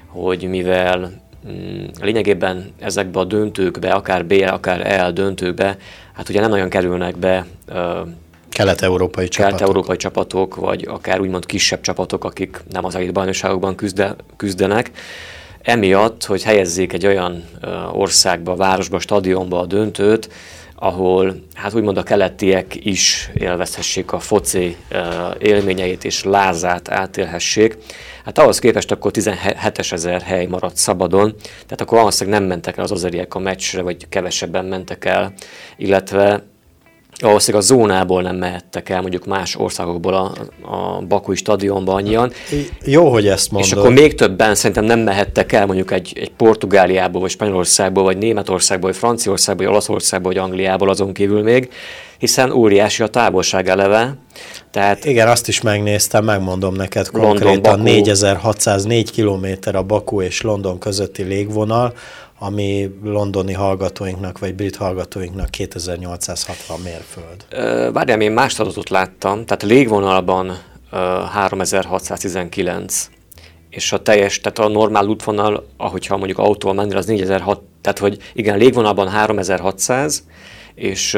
hogy mivel mm, lényegében ezekbe a döntőkbe, akár B, akár E döntőkbe, hát ugye nem nagyon kerülnek be uh, kelet-európai csapatok. kelet-európai csapatok, vagy akár úgymond kisebb csapatok, akik nem az elit bajnokságokban küzde, küzdenek, emiatt, hogy helyezzék egy olyan országba, városba, stadionba a döntőt, ahol hát úgymond a keletiek is élvezhessék a foci élményeit és lázát átélhessék. Hát ahhoz képest akkor 17 ezer hely maradt szabadon, tehát akkor valószínűleg nem mentek el az azeriek a meccsre, vagy kevesebben mentek el, illetve valószínűleg a zónából nem mehettek el mondjuk más országokból a, a Bakui stadionba annyian. Jó, hogy ezt mondod. És akkor még többen szerintem nem mehettek el mondjuk egy, egy Portugáliából, vagy Spanyolországból, vagy Németországból, vagy Franciaországból, vagy Olaszországból, vagy Angliából azon kívül még, hiszen óriási a távolság eleve. Tehát Igen, azt is megnéztem, megmondom neked konkrétan, London, 4604 km a Baku és London közötti légvonal, ami londoni hallgatóinknak, vagy brit hallgatóinknak 2860 mérföld. Várjál, én más adatot láttam, tehát légvonalban 3619, és a teljes, tehát a normál útvonal, ahogyha mondjuk autóval mennél, az 4600, tehát hogy igen, légvonalban 3600, és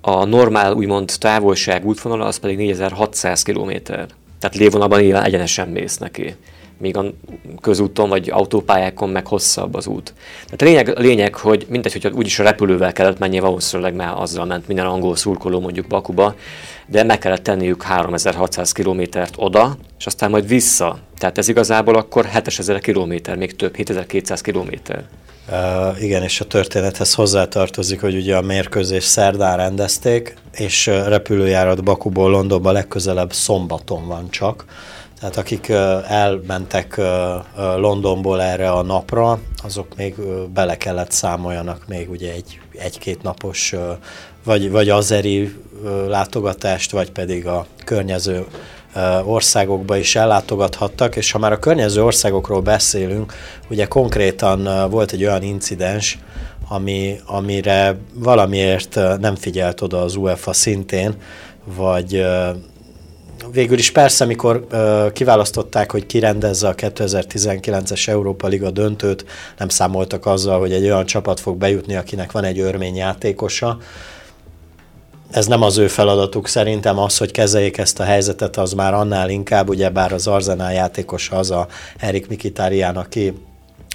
a normál úgymond távolság útvonala az pedig 4600 km. Tehát légvonalban nyilván egyenesen mész neki míg a közúton vagy autópályákon meg hosszabb az út. Tehát a lényeg, a lényeg hogy mindegy, hogy úgyis a repülővel kellett menni, valószínűleg már azzal ment minden angol szurkoló mondjuk Bakuba, de meg kellett tenniük 3600 kilométert oda, és aztán majd vissza. Tehát ez igazából akkor 7000 kilométer, még több, 7200 kilométer. Uh, igen, és a történethez hozzátartozik, hogy ugye a mérkőzés szerdán rendezték, és repülőjárat Bakuból Londonba legközelebb szombaton van csak. Tehát akik elmentek Londonból erre a napra, azok még bele kellett számoljanak még ugye egy, egy-két napos vagy, vagy azeri látogatást, vagy pedig a környező országokba is ellátogathattak, és ha már a környező országokról beszélünk, ugye konkrétan volt egy olyan incidens, ami, amire valamiért nem figyelt oda az UEFA szintén, vagy végül is persze, amikor uh, kiválasztották, hogy kirendezze a 2019-es Európa Liga döntőt, nem számoltak azzal, hogy egy olyan csapat fog bejutni, akinek van egy örmény játékosa. Ez nem az ő feladatuk szerintem, az, hogy kezeljék ezt a helyzetet, az már annál inkább, ugyebár az Arzenál játékosa az a Erik Mikitárián, aki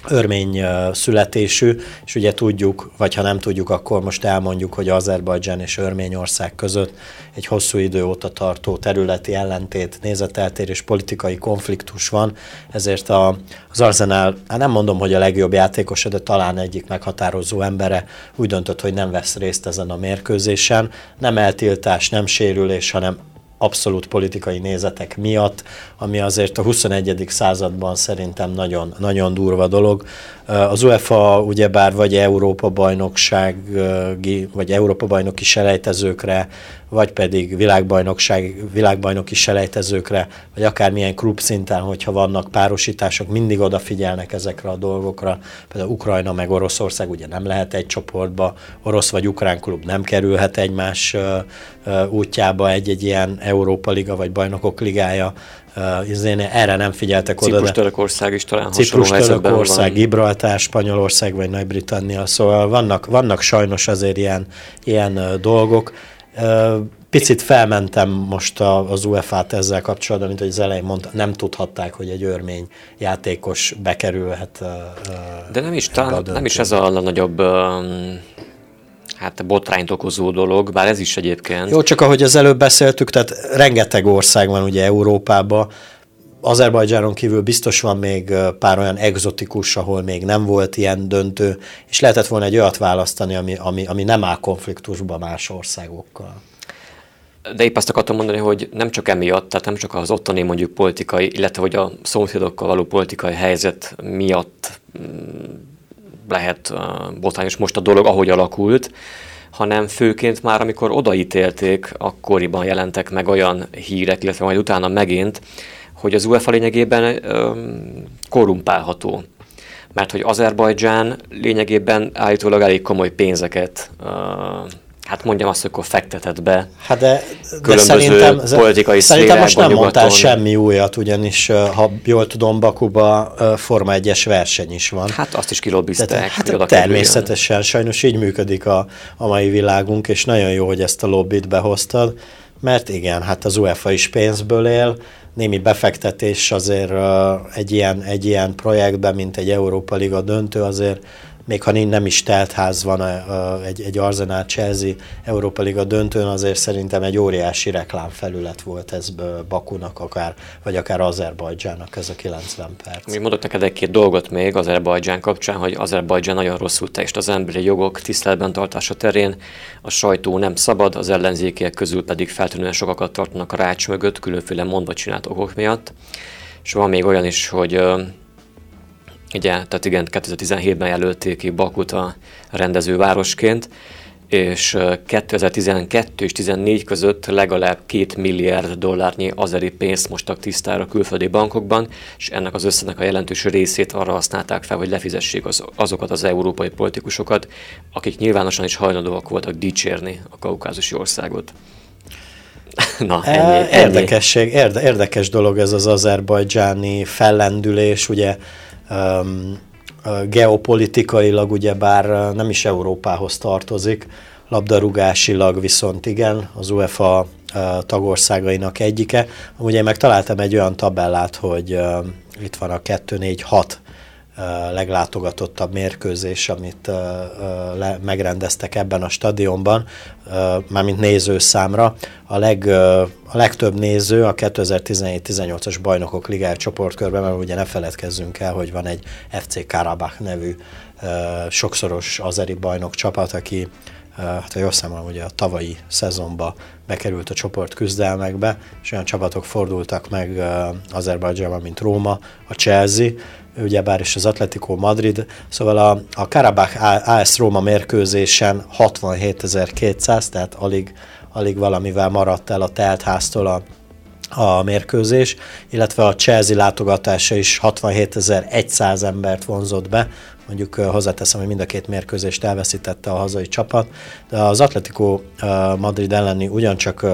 örmény születésű, és ugye tudjuk, vagy ha nem tudjuk, akkor most elmondjuk, hogy Azerbajdzsán és Örményország között egy hosszú idő óta tartó területi ellentét, nézeteltérés, politikai konfliktus van, ezért a, az Arzenál, hát nem mondom, hogy a legjobb játékosa, de talán egyik meghatározó embere úgy döntött, hogy nem vesz részt ezen a mérkőzésen. Nem eltiltás, nem sérülés, hanem abszolút politikai nézetek miatt, ami azért a 21. században szerintem nagyon, nagyon durva dolog. Az UEFA ugyebár vagy Európa bajnoksági, vagy Európa bajnoki selejtezőkre, vagy pedig világbajnokság, világbajnoki selejtezőkre, vagy akármilyen klub szinten, hogyha vannak párosítások, mindig odafigyelnek ezekre a dolgokra. Például Ukrajna meg Oroszország ugye nem lehet egy csoportba, orosz vagy ukrán klub nem kerülhet egymás útjába egy-egy ilyen Európa Liga vagy Bajnokok Ligája uh, erre nem figyeltek oda. Ciprus, Törökország is talán Ciprus, Törökország, Gibraltár, Spanyolország vagy Nagy-Britannia, szóval vannak, vannak sajnos azért ilyen, ilyen uh, dolgok. Uh, picit felmentem most az UEFA-t ezzel kapcsolatban, mint hogy az elején mondta, nem tudhatták, hogy egy örmény játékos bekerülhet. De nem is, talán, nem is ez a nagyobb um, hát botrányt okozó dolog, bár ez is egyébként. Jó, csak ahogy az előbb beszéltük, tehát rengeteg ország van ugye Európában, Azerbajdzsánon kívül biztos van még pár olyan egzotikus, ahol még nem volt ilyen döntő, és lehetett volna egy olyat választani, ami, ami, ami nem áll konfliktusba más országokkal. De épp azt akartam mondani, hogy nem csak emiatt, tehát nem csak az ottani mondjuk politikai, illetve hogy a szomszédokkal való politikai helyzet miatt mm, lehet botrányos most a dolog, ahogy alakult, hanem főként már amikor odaítélték, akkoriban jelentek meg olyan hírek, illetve majd utána megint, hogy az UEFA lényegében korrumpálható. Mert hogy Azerbajdzsán lényegében állítólag elég komoly pénzeket hát mondjam azt, hogy akkor fektetett be hát de, de szerintem, politikai Szerintem most nem mondtál semmi újat, ugyanis ha jól tudom, Bakuba Forma 1-es verseny is van. Hát azt is kilobbizták. Hát természetesen, sajnos így működik a, a mai világunk, és nagyon jó, hogy ezt a lobbit behoztad, mert igen, hát az UEFA is pénzből él, némi befektetés azért egy ilyen, egy ilyen projektben, mint egy Európa Liga döntő, azért még ha nem is teltház van egy, egy Arsenal Chelsea Európa Liga döntőn, azért szerintem egy óriási reklámfelület volt ez Bakunak akár, vagy akár Azerbajdzsának ez a 90 perc. Mi mondott neked egy-két dolgot még Azerbajdzsán kapcsán, hogy Azerbajdzsán nagyon rosszul teljesít az emberi jogok tiszteletben tartása terén, a sajtó nem szabad, az ellenzékiek közül pedig feltűnően sokakat tartanak a rács mögött, különféle mondva csinált okok miatt. És van még olyan is, hogy Ugye, tehát igen, 2017-ben jelölték ki Bakut a rendezővárosként, és 2012 és 2014 között legalább 2 milliárd dollárnyi azeri pénzt mostak tisztára külföldi bankokban, és ennek az összenek a jelentős részét arra használták fel, hogy lefizessék az, azokat az európai politikusokat, akik nyilvánosan is hajlandóak voltak dicsérni a kaukázusi országot. Na, ennyi, ennyi. Érdekesség, érde, érdekes dolog ez az azerbajdzsáni fellendülés, ugye geopolitikailag ugye bár nem is Európához tartozik, labdarúgásilag viszont igen, az UEFA tagországainak egyike. Ugye meg találtam egy olyan tabellát, hogy itt van a 2-4-6 leglátogatottabb mérkőzés, amit le, megrendeztek ebben a stadionban, mármint nézőszámra. A, leg, a legtöbb néző a 2017-18-as bajnokok ligája csoportkörben, mert ugye ne feledkezzünk el, hogy van egy FC Karabakh nevű sokszoros azeri bajnok csapat, aki hát ha jól számolom, ugye a tavalyi szezonba bekerült a csoport küzdelmekbe, és olyan csapatok fordultak meg Azerbajdzsánban, mint Róma, a Chelsea, ugyebár is az Atletico Madrid, szóval a, a Karabakh AS Róma mérkőzésen 67.200, tehát alig, alig valamivel maradt el a teltháztól a, a mérkőzés, illetve a Chelsea látogatása is 67.100 embert vonzott be, mondjuk hozzáteszem, hogy mind a két mérkőzést elveszítette a hazai csapat, de az Atletico Madrid elleni ugyancsak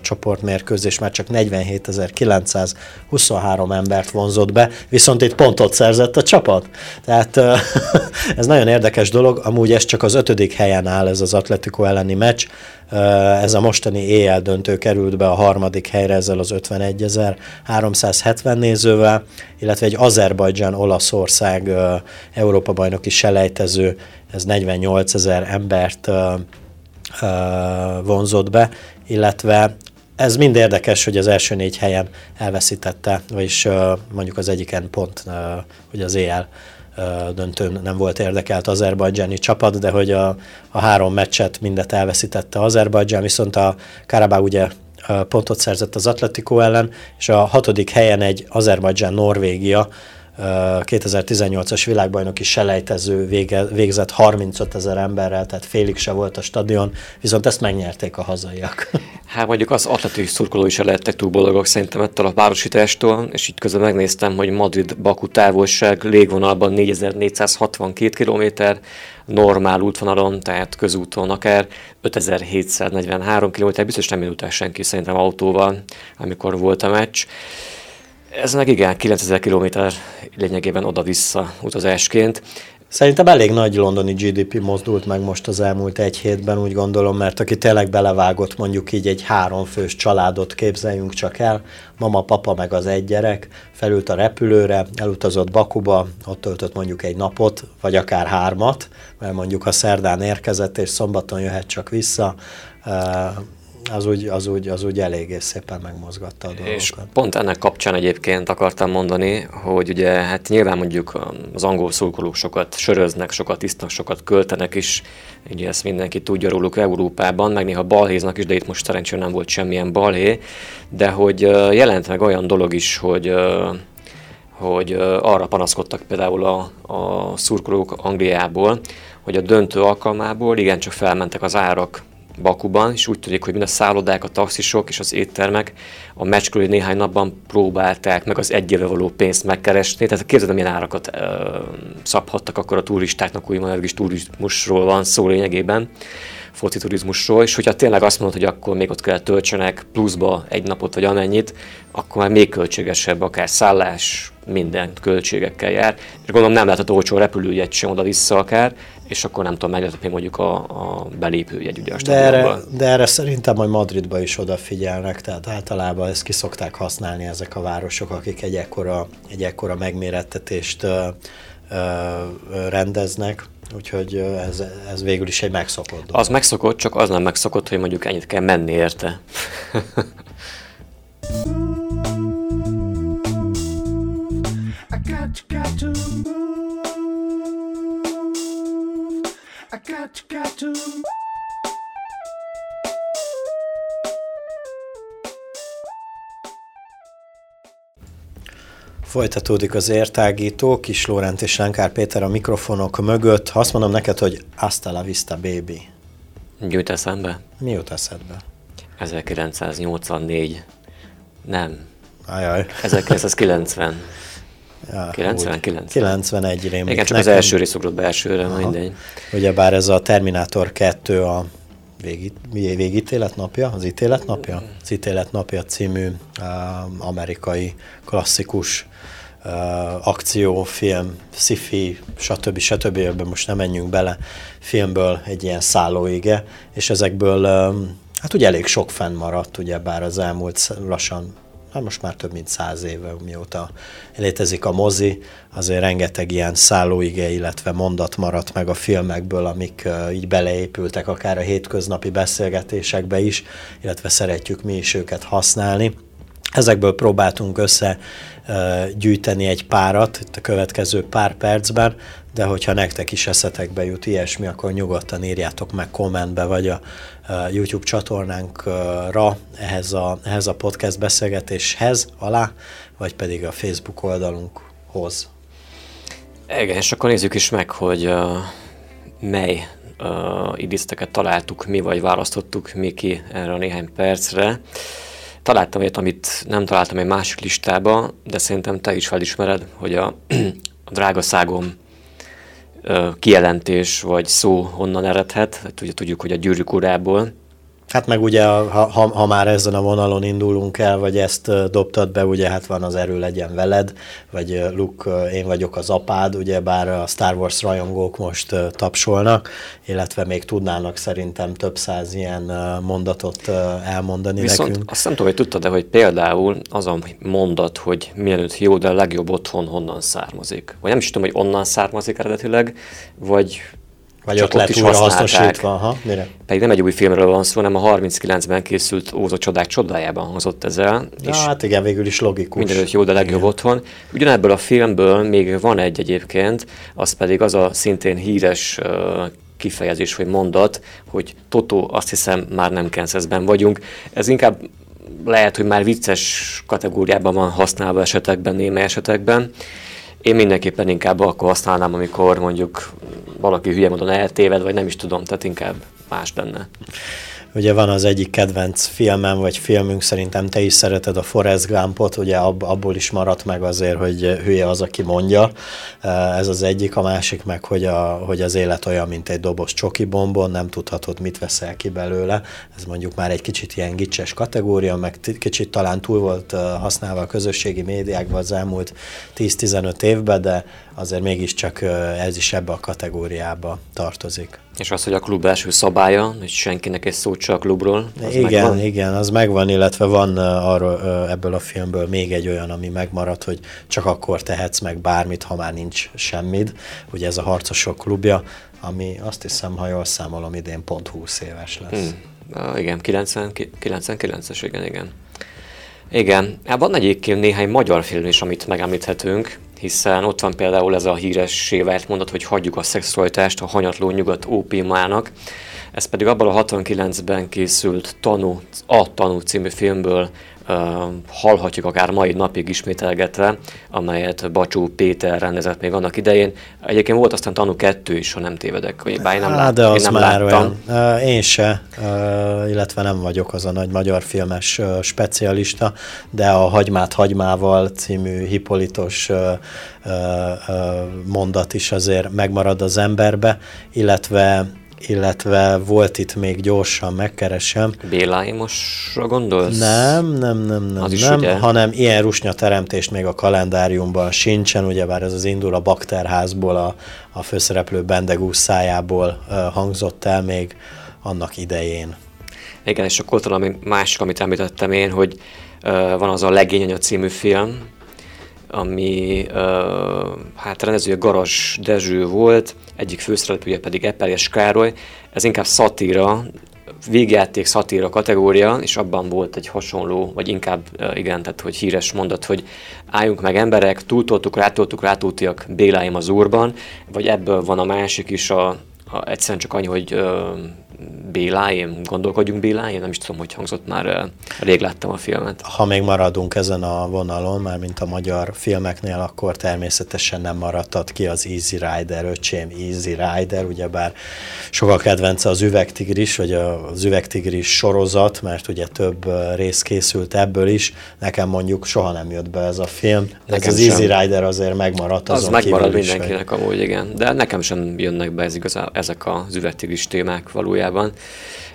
csoportmérkőzés már csak 47.923 embert vonzott be, viszont itt pontot szerzett a csapat. Tehát ez nagyon érdekes dolog, amúgy ez csak az ötödik helyen áll ez az Atletico elleni meccs, ez a mostani EL döntő került be a harmadik helyre ezzel az 51.370 nézővel, illetve egy Azerbajdzsán-Olaszország Európa-bajnoki selejtező, ez 48 ezer embert vonzott be, illetve ez mind érdekes, hogy az első négy helyen elveszítette, vagyis mondjuk az egyiken pont, hogy az EL döntőn nem volt érdekelt az azerbajdzsáni csapat, de hogy a, a három meccset mindet elveszítette Azerbajdzsán, viszont a Karabá ugye pontot szerzett az Atletico ellen, és a hatodik helyen egy Azerbajdzsán-Norvégia 2018-as világbajnoki selejtező vége, végzett 35 ezer emberrel, tehát félig se volt a stadion, viszont ezt megnyerték a hazaiak. Hát mondjuk az atletikus szurkoló is lehettek túl boldogok szerintem ettől a párosítástól, és itt közben megnéztem, hogy Madrid-Baku távolság légvonalban 4462 km, normál útvonalon, tehát közúton akár 5743 km, biztos nem jut senki szerintem autóval, amikor volt a meccs. Ez meg igen, 9000 km lényegében oda-vissza utazásként. Szerintem elég nagy londoni GDP mozdult meg most az elmúlt egy hétben, úgy gondolom, mert aki tényleg belevágott mondjuk így egy háromfős családot képzeljünk csak el, mama, papa meg az egy gyerek, felült a repülőre, elutazott Bakuba, ott töltött mondjuk egy napot, vagy akár hármat, mert mondjuk a szerdán érkezett, és szombaton jöhet csak vissza, az úgy, az úgy, az úgy eléggé szépen megmozgatta a dolgokat. És pont ennek kapcsán egyébként akartam mondani, hogy ugye hát nyilván mondjuk az angol szurkolók sokat söröznek, sokat isznak, sokat költenek is, ugye ezt mindenki tudja róluk Európában, meg néha balhéznak is, de itt most szerencsére nem volt semmilyen balhé, de hogy jelent meg olyan dolog is, hogy hogy arra panaszkodtak például a, a szurkolók Angliából, hogy a döntő alkalmából igencsak felmentek az árak Bakuban, és úgy tűnik, hogy mind a szállodák, a taxisok és az éttermek a meccs körül néhány napban próbálták meg az egyéve való pénzt megkeresni, tehát képzeld, milyen árakat ö, szabhattak akkor a turistáknak, úgymond is turizmusról van szó lényegében, foci turizmusról, és hogyha tényleg azt mondod, hogy akkor még ott kell töltsenek pluszba egy napot vagy amennyit, akkor már még költségesebb, akár szállás, minden költségekkel jár. És gondolom nem lehet olcsó repülőjegy sem oda-vissza akár, és akkor nem tudom, meg mondjuk a, a belépőjegy ugye a de erre, de erre szerintem majd Madridba is odafigyelnek, tehát általában ezt ki szokták használni ezek a városok, akik egy ekkora, egy ekkora megmérettetést ö, ö, rendeznek, úgyhogy ez, ez végül is egy megszokott dolog. Az megszokott, csak az nem megszokott, hogy mondjuk ennyit kell menni érte. To. Folytatódik az értágító, Kis Lórent és Lánkár Péter a mikrofonok mögött. Azt mondom neked, hogy hasta la vista, baby. Mi jut eszembe? Mi jut eszedbe? 1984. Nem. Ajaj. 1990. Ja, 99. 91 rémlik. Igen, csak nekem... az első rész ugrott be elsőre, Aha. mindegy. Ugyebár ez a Terminátor 2 a végít, végítélet napja, az ítélet napja? Az ítélet napja című uh, amerikai klasszikus uh, akciófilm, sci-fi, stb. stb. Ebben most nem menjünk bele, filmből egy ilyen szállóige, és ezekből um, hát ugye elég sok fennmaradt, ugye bár az elmúlt lassan hát most már több mint száz éve, mióta létezik a mozi, azért rengeteg ilyen szállóige, illetve mondat maradt meg a filmekből, amik így beleépültek akár a hétköznapi beszélgetésekbe is, illetve szeretjük mi is őket használni. Ezekből próbáltunk össze gyűjteni egy párat itt a következő pár percben, de hogyha nektek is eszetekbe jut ilyesmi, akkor nyugodtan írjátok meg kommentbe, vagy a YouTube csatornánkra ehhez a, ehhez a podcast beszélgetéshez alá, vagy pedig a Facebook oldalunkhoz. Igen, és akkor nézzük is meg, hogy uh, mely uh, idézteket találtuk mi, vagy választottuk mi ki erre a néhány percre. Találtam olyat, amit nem találtam egy másik listába, de szerintem te is felismered, hogy a, a drága szágom kijelentés vagy szó honnan eredhet. Ugye tudjuk, hogy a gyűrűk urából Hát meg ugye, ha, ha, ha már ezen a vonalon indulunk el, vagy ezt dobtad be, ugye hát van az erő legyen veled, vagy Luke, én vagyok az apád, ugye bár a Star Wars rajongók most tapsolnak, illetve még tudnának szerintem több száz ilyen mondatot elmondani Viszont nekünk. azt nem tudom, hogy tudtad, de hogy például az a mondat, hogy mielőtt jó, de a legjobb otthon honnan származik. Vagy nem is tudom, hogy onnan származik eredetileg, vagy vagy Csak ott lett újra hasznosítva. Aha, mire? Pedig nem egy új filmről van szó, hanem a 39-ben készült Ózó csodák csodájában hozott ezzel. Na, és hát igen, végül is logikus. Mindenütt jó, de legjobb igen. otthon. Ugyanebből a filmből még van egy egyébként, az pedig az a szintén híres kifejezés vagy mondat, hogy Toto, azt hiszem már nem Kansasben vagyunk. Ez inkább lehet, hogy már vicces kategóriában van használva esetekben, néme esetekben. Én mindenképpen inkább akkor használnám, amikor mondjuk valaki hülye módon eltéved, vagy nem is tudom, tehát inkább más lenne. Ugye van az egyik kedvenc filmem, vagy filmünk, szerintem te is szereted a Forrest Gumpot, ugye ab, abból is maradt meg azért, hogy hülye az, aki mondja. Ez az egyik, a másik meg, hogy, a, hogy az élet olyan, mint egy doboz csoki bombon, nem tudhatod, mit veszel ki belőle. Ez mondjuk már egy kicsit ilyen gicses kategória, meg kicsit talán túl volt használva a közösségi médiákban az elmúlt 10-15 évben, de azért mégiscsak ez is ebbe a kategóriába tartozik. És az, hogy a klub első szabálya, hogy senkinek egy szót csak a klubról, az Igen, megvan? igen, az megvan, illetve van arról, ebből a filmből még egy olyan, ami megmaradt, hogy csak akkor tehetsz meg bármit, ha már nincs semmid. Ugye ez a harcosok klubja, ami azt hiszem, ha jól számolom, idén pont 20 éves lesz. Hmm. Uh, igen, 90, 99-es, igen, igen. Igen, hát van egyébként néhány magyar film is, amit megemlíthetünk hiszen ott van például ez a híres vált mondat, hogy hagyjuk a szexualitást a hanyatló nyugat ópiumának. Ez pedig abban a 69-ben készült Tanú, a Tanú című filmből hallhatjuk akár mai napig ismételgetve, amelyet Bacsó Péter rendezett még annak idején. Egyébként volt aztán Tanú 2 is, ha nem tévedek, vagy bár én nem, lát, de az én nem már láttam. Olyan. Én se, illetve nem vagyok az a nagy magyar filmes specialista, de a Hagymát hagymával című hipolitos mondat is azért megmarad az emberbe, illetve illetve volt itt még gyorsan, megkeresem. Béláimosra gondolsz? Nem, nem, nem, nem, Az nem, ugye? hanem ilyen rusnya teremtést még a kalendáriumban sincsen, ugyebár ez az indul a bakterházból, a, a főszereplő Bendegúz szájából uh, hangzott el még annak idején. Igen, és akkor talán másik, amit említettem én, hogy uh, van az a Legényanya című film, ami hát rendezője Garas Dezső volt, egyik főszereplője pedig Eperjes Károly. Ez inkább szatíra, végjáték szatíra kategória, és abban volt egy hasonló, vagy inkább igen, tehát hogy híres mondat, hogy álljunk meg emberek, túltoltuk, rátoltuk, rátoltiak Béláim az úrban, vagy ebből van a másik is, a, a, egyszerűen csak annyi, hogy uh, Bélájén, gondolkodjunk Bélájén, nem is tudom, hogy hangzott már, rég láttam a filmet. Ha még maradunk ezen a vonalon, már mint a magyar filmeknél, akkor természetesen nem maradhat ki az Easy Rider, öcsém Easy Rider, ugyebár sokkal kedvence az Üvegtigris, vagy az Üvegtigris sorozat, mert ugye több rész készült ebből is. Nekem mondjuk soha nem jött be ez a film, de ez az sem. Easy Rider azért megmaradt azon Az megmarad mindenkinek is, amúgy, igen. De nekem sem jönnek be ez igazán, ezek az Üvegtigris témák valójában valójában.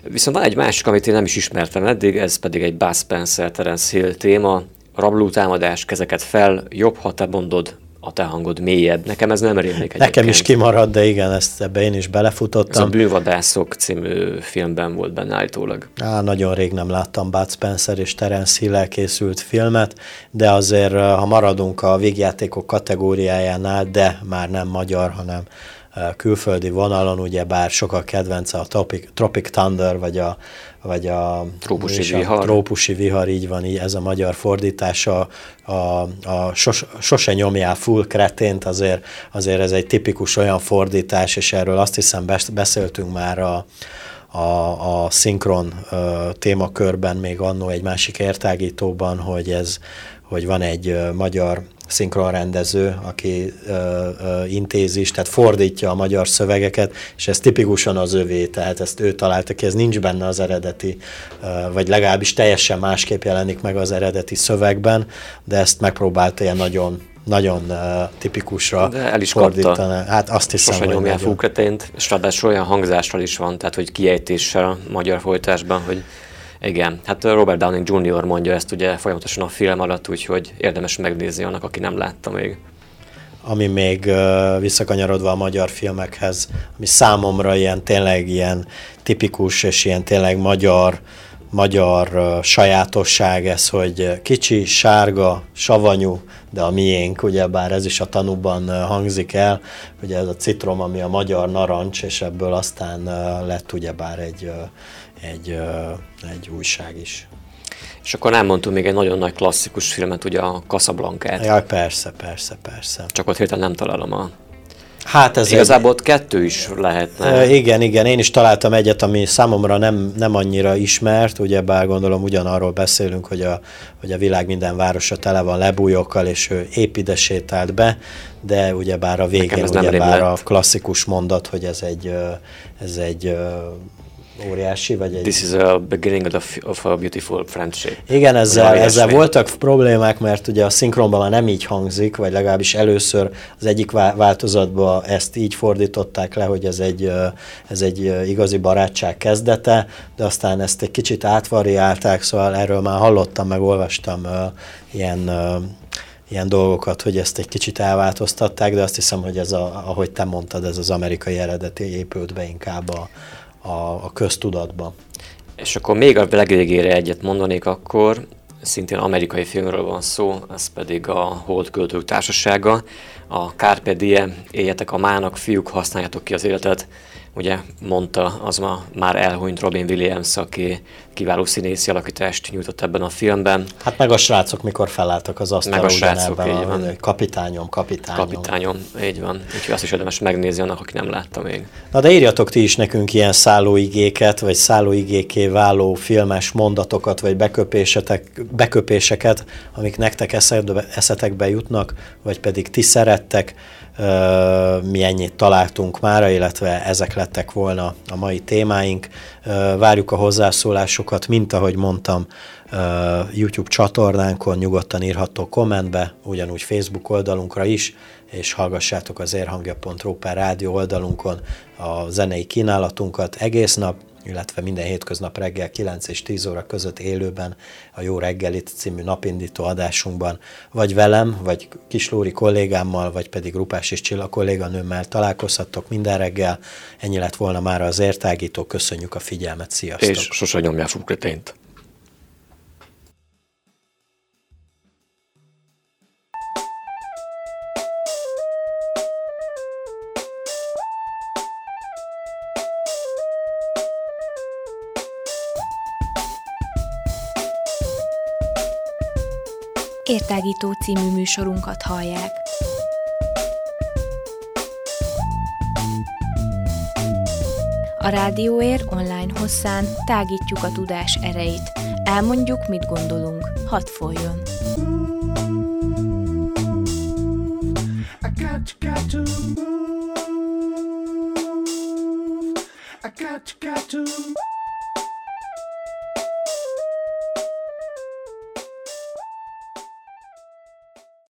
Viszont van egy másik, amit én nem is ismertem eddig, ez pedig egy Buzz Spencer Terence Hill téma, rabló támadás, kezeket fel, jobb, ha te mondod, a te hangod mélyebb. Nekem ez nem rémlik egyébként. Nekem is kimarad, de igen, ezt ebbe én is belefutottam. Ez a Bűnvadászok című filmben volt benne állítólag. Á, nagyon rég nem láttam Bud Spencer és Terence hill készült filmet, de azért, ha maradunk a végjátékok kategóriájánál, de már nem magyar, hanem külföldi vonalon, ugye bár sokak kedvence a Tropic, Tropic Thunder, vagy a, vagy a trópusi vihar. A trópusi vihar, így van, így ez a magyar fordítása, a, a sos, sose nyomjál full kretént, azért, azért ez egy tipikus olyan fordítás, és erről azt hiszem beszéltünk már a, a, a szinkron uh, témakörben, még annó egy másik értágítóban, hogy ez, hogy van egy magyar szinkronrendező, aki ö, ö, intézi tehát fordítja a magyar szövegeket, és ez tipikusan az övé, tehát ezt ő találta ki, ez nincs benne az eredeti, ö, vagy legalábbis teljesen másképp jelenik meg az eredeti szövegben, de ezt megpróbálta ilyen nagyon nagyon uh, tipikusra De el is fordítani. Hát azt hiszem, Sose hogy nyomják fúkretént, és ráadásul olyan hangzással is van, tehát hogy kiejtéssel a magyar folytásban, hogy igen, hát Robert Downing Jr. mondja ezt ugye folyamatosan a film alatt, úgyhogy érdemes megnézni annak, aki nem látta még. Ami még uh, visszakanyarodva a magyar filmekhez, ami számomra ilyen tényleg ilyen tipikus és ilyen tényleg magyar, magyar uh, sajátosság ez, hogy kicsi, sárga, savanyú, de a miénk, ugyebár ez is a tanúban hangzik el, ugye ez a citrom, ami a magyar narancs, és ebből aztán lett ugyebár egy egy, egy újság is. És akkor nem mondtunk még egy nagyon nagy klasszikus filmet, ugye a Casablanca-t. Jaj, persze, persze, persze. Csak ott hirtelen nem találom a Hát ez Igazából ott kettő is lehetne. Igen, igen, én is találtam egyet, ami számomra nem, nem annyira ismert, ugye bár gondolom ugyanarról beszélünk, hogy a, hogy a világ minden városa tele van lebújokkal, és ő épp ide sétált be, de ugye bár a végén ugye bár a klasszikus mondat, hogy ez egy, ez egy óriási, vagy egy... This is a beginning of, of a beautiful friendship. Igen, ezzel, ezzel voltak problémák, mert ugye a szinkronban már nem így hangzik, vagy legalábbis először az egyik változatban ezt így fordították le, hogy ez egy, ez egy igazi barátság kezdete, de aztán ezt egy kicsit átvariálták, szóval erről már hallottam, meg olvastam uh, ilyen uh, ilyen dolgokat, hogy ezt egy kicsit elváltoztatták, de azt hiszem, hogy ez, a, ahogy te mondtad, ez az amerikai eredeti épült be inkább a, a, a köztudatba. És akkor még a legvégére egyet mondanék akkor, szintén amerikai filmről van szó, ez pedig a Holdköltők Társasága. A Carpe Diem, éljetek a mának, fiúk, használjátok ki az életet, ugye mondta az ma már elhunyt Robin Williams, aki kiváló színészi alakítást nyújtott ebben a filmben. Hát meg a srácok, mikor felálltak az asztalra, meg a srácok, így van. A kapitányom, kapitányom. Kapitányom, így van. Úgyhogy azt is érdemes megnézni annak, aki nem látta még. Na de írjatok ti is nekünk ilyen szállóigéket, vagy szállóigéké váló filmes mondatokat, vagy beköpésetek, beköpéseket, amik nektek eszetekbe jutnak, vagy pedig ti szerettek mi ennyit találtunk már, illetve ezek lettek volna a mai témáink. Várjuk a hozzászólásokat, mint ahogy mondtam, YouTube csatornánkon nyugodtan írható kommentbe, ugyanúgy Facebook oldalunkra is, és hallgassátok az érhangja.ru per rádió oldalunkon a zenei kínálatunkat egész nap, illetve minden hétköznap reggel 9 és 10 óra között élőben a Jó reggelit című napindító adásunkban, vagy velem, vagy Kislóri kollégámmal, vagy pedig Rupás és Csilla kolléganőmmel találkozhattok minden reggel. Ennyi lett volna már az értágító. Köszönjük a figyelmet, sziasztok! És sose nyomjál fukretényt! Értágító című műsorunkat hallják. A Rádióér online hosszán tágítjuk a tudás erejét. Elmondjuk, mit gondolunk. Hadd folyjon! I got, got to move. I got, got to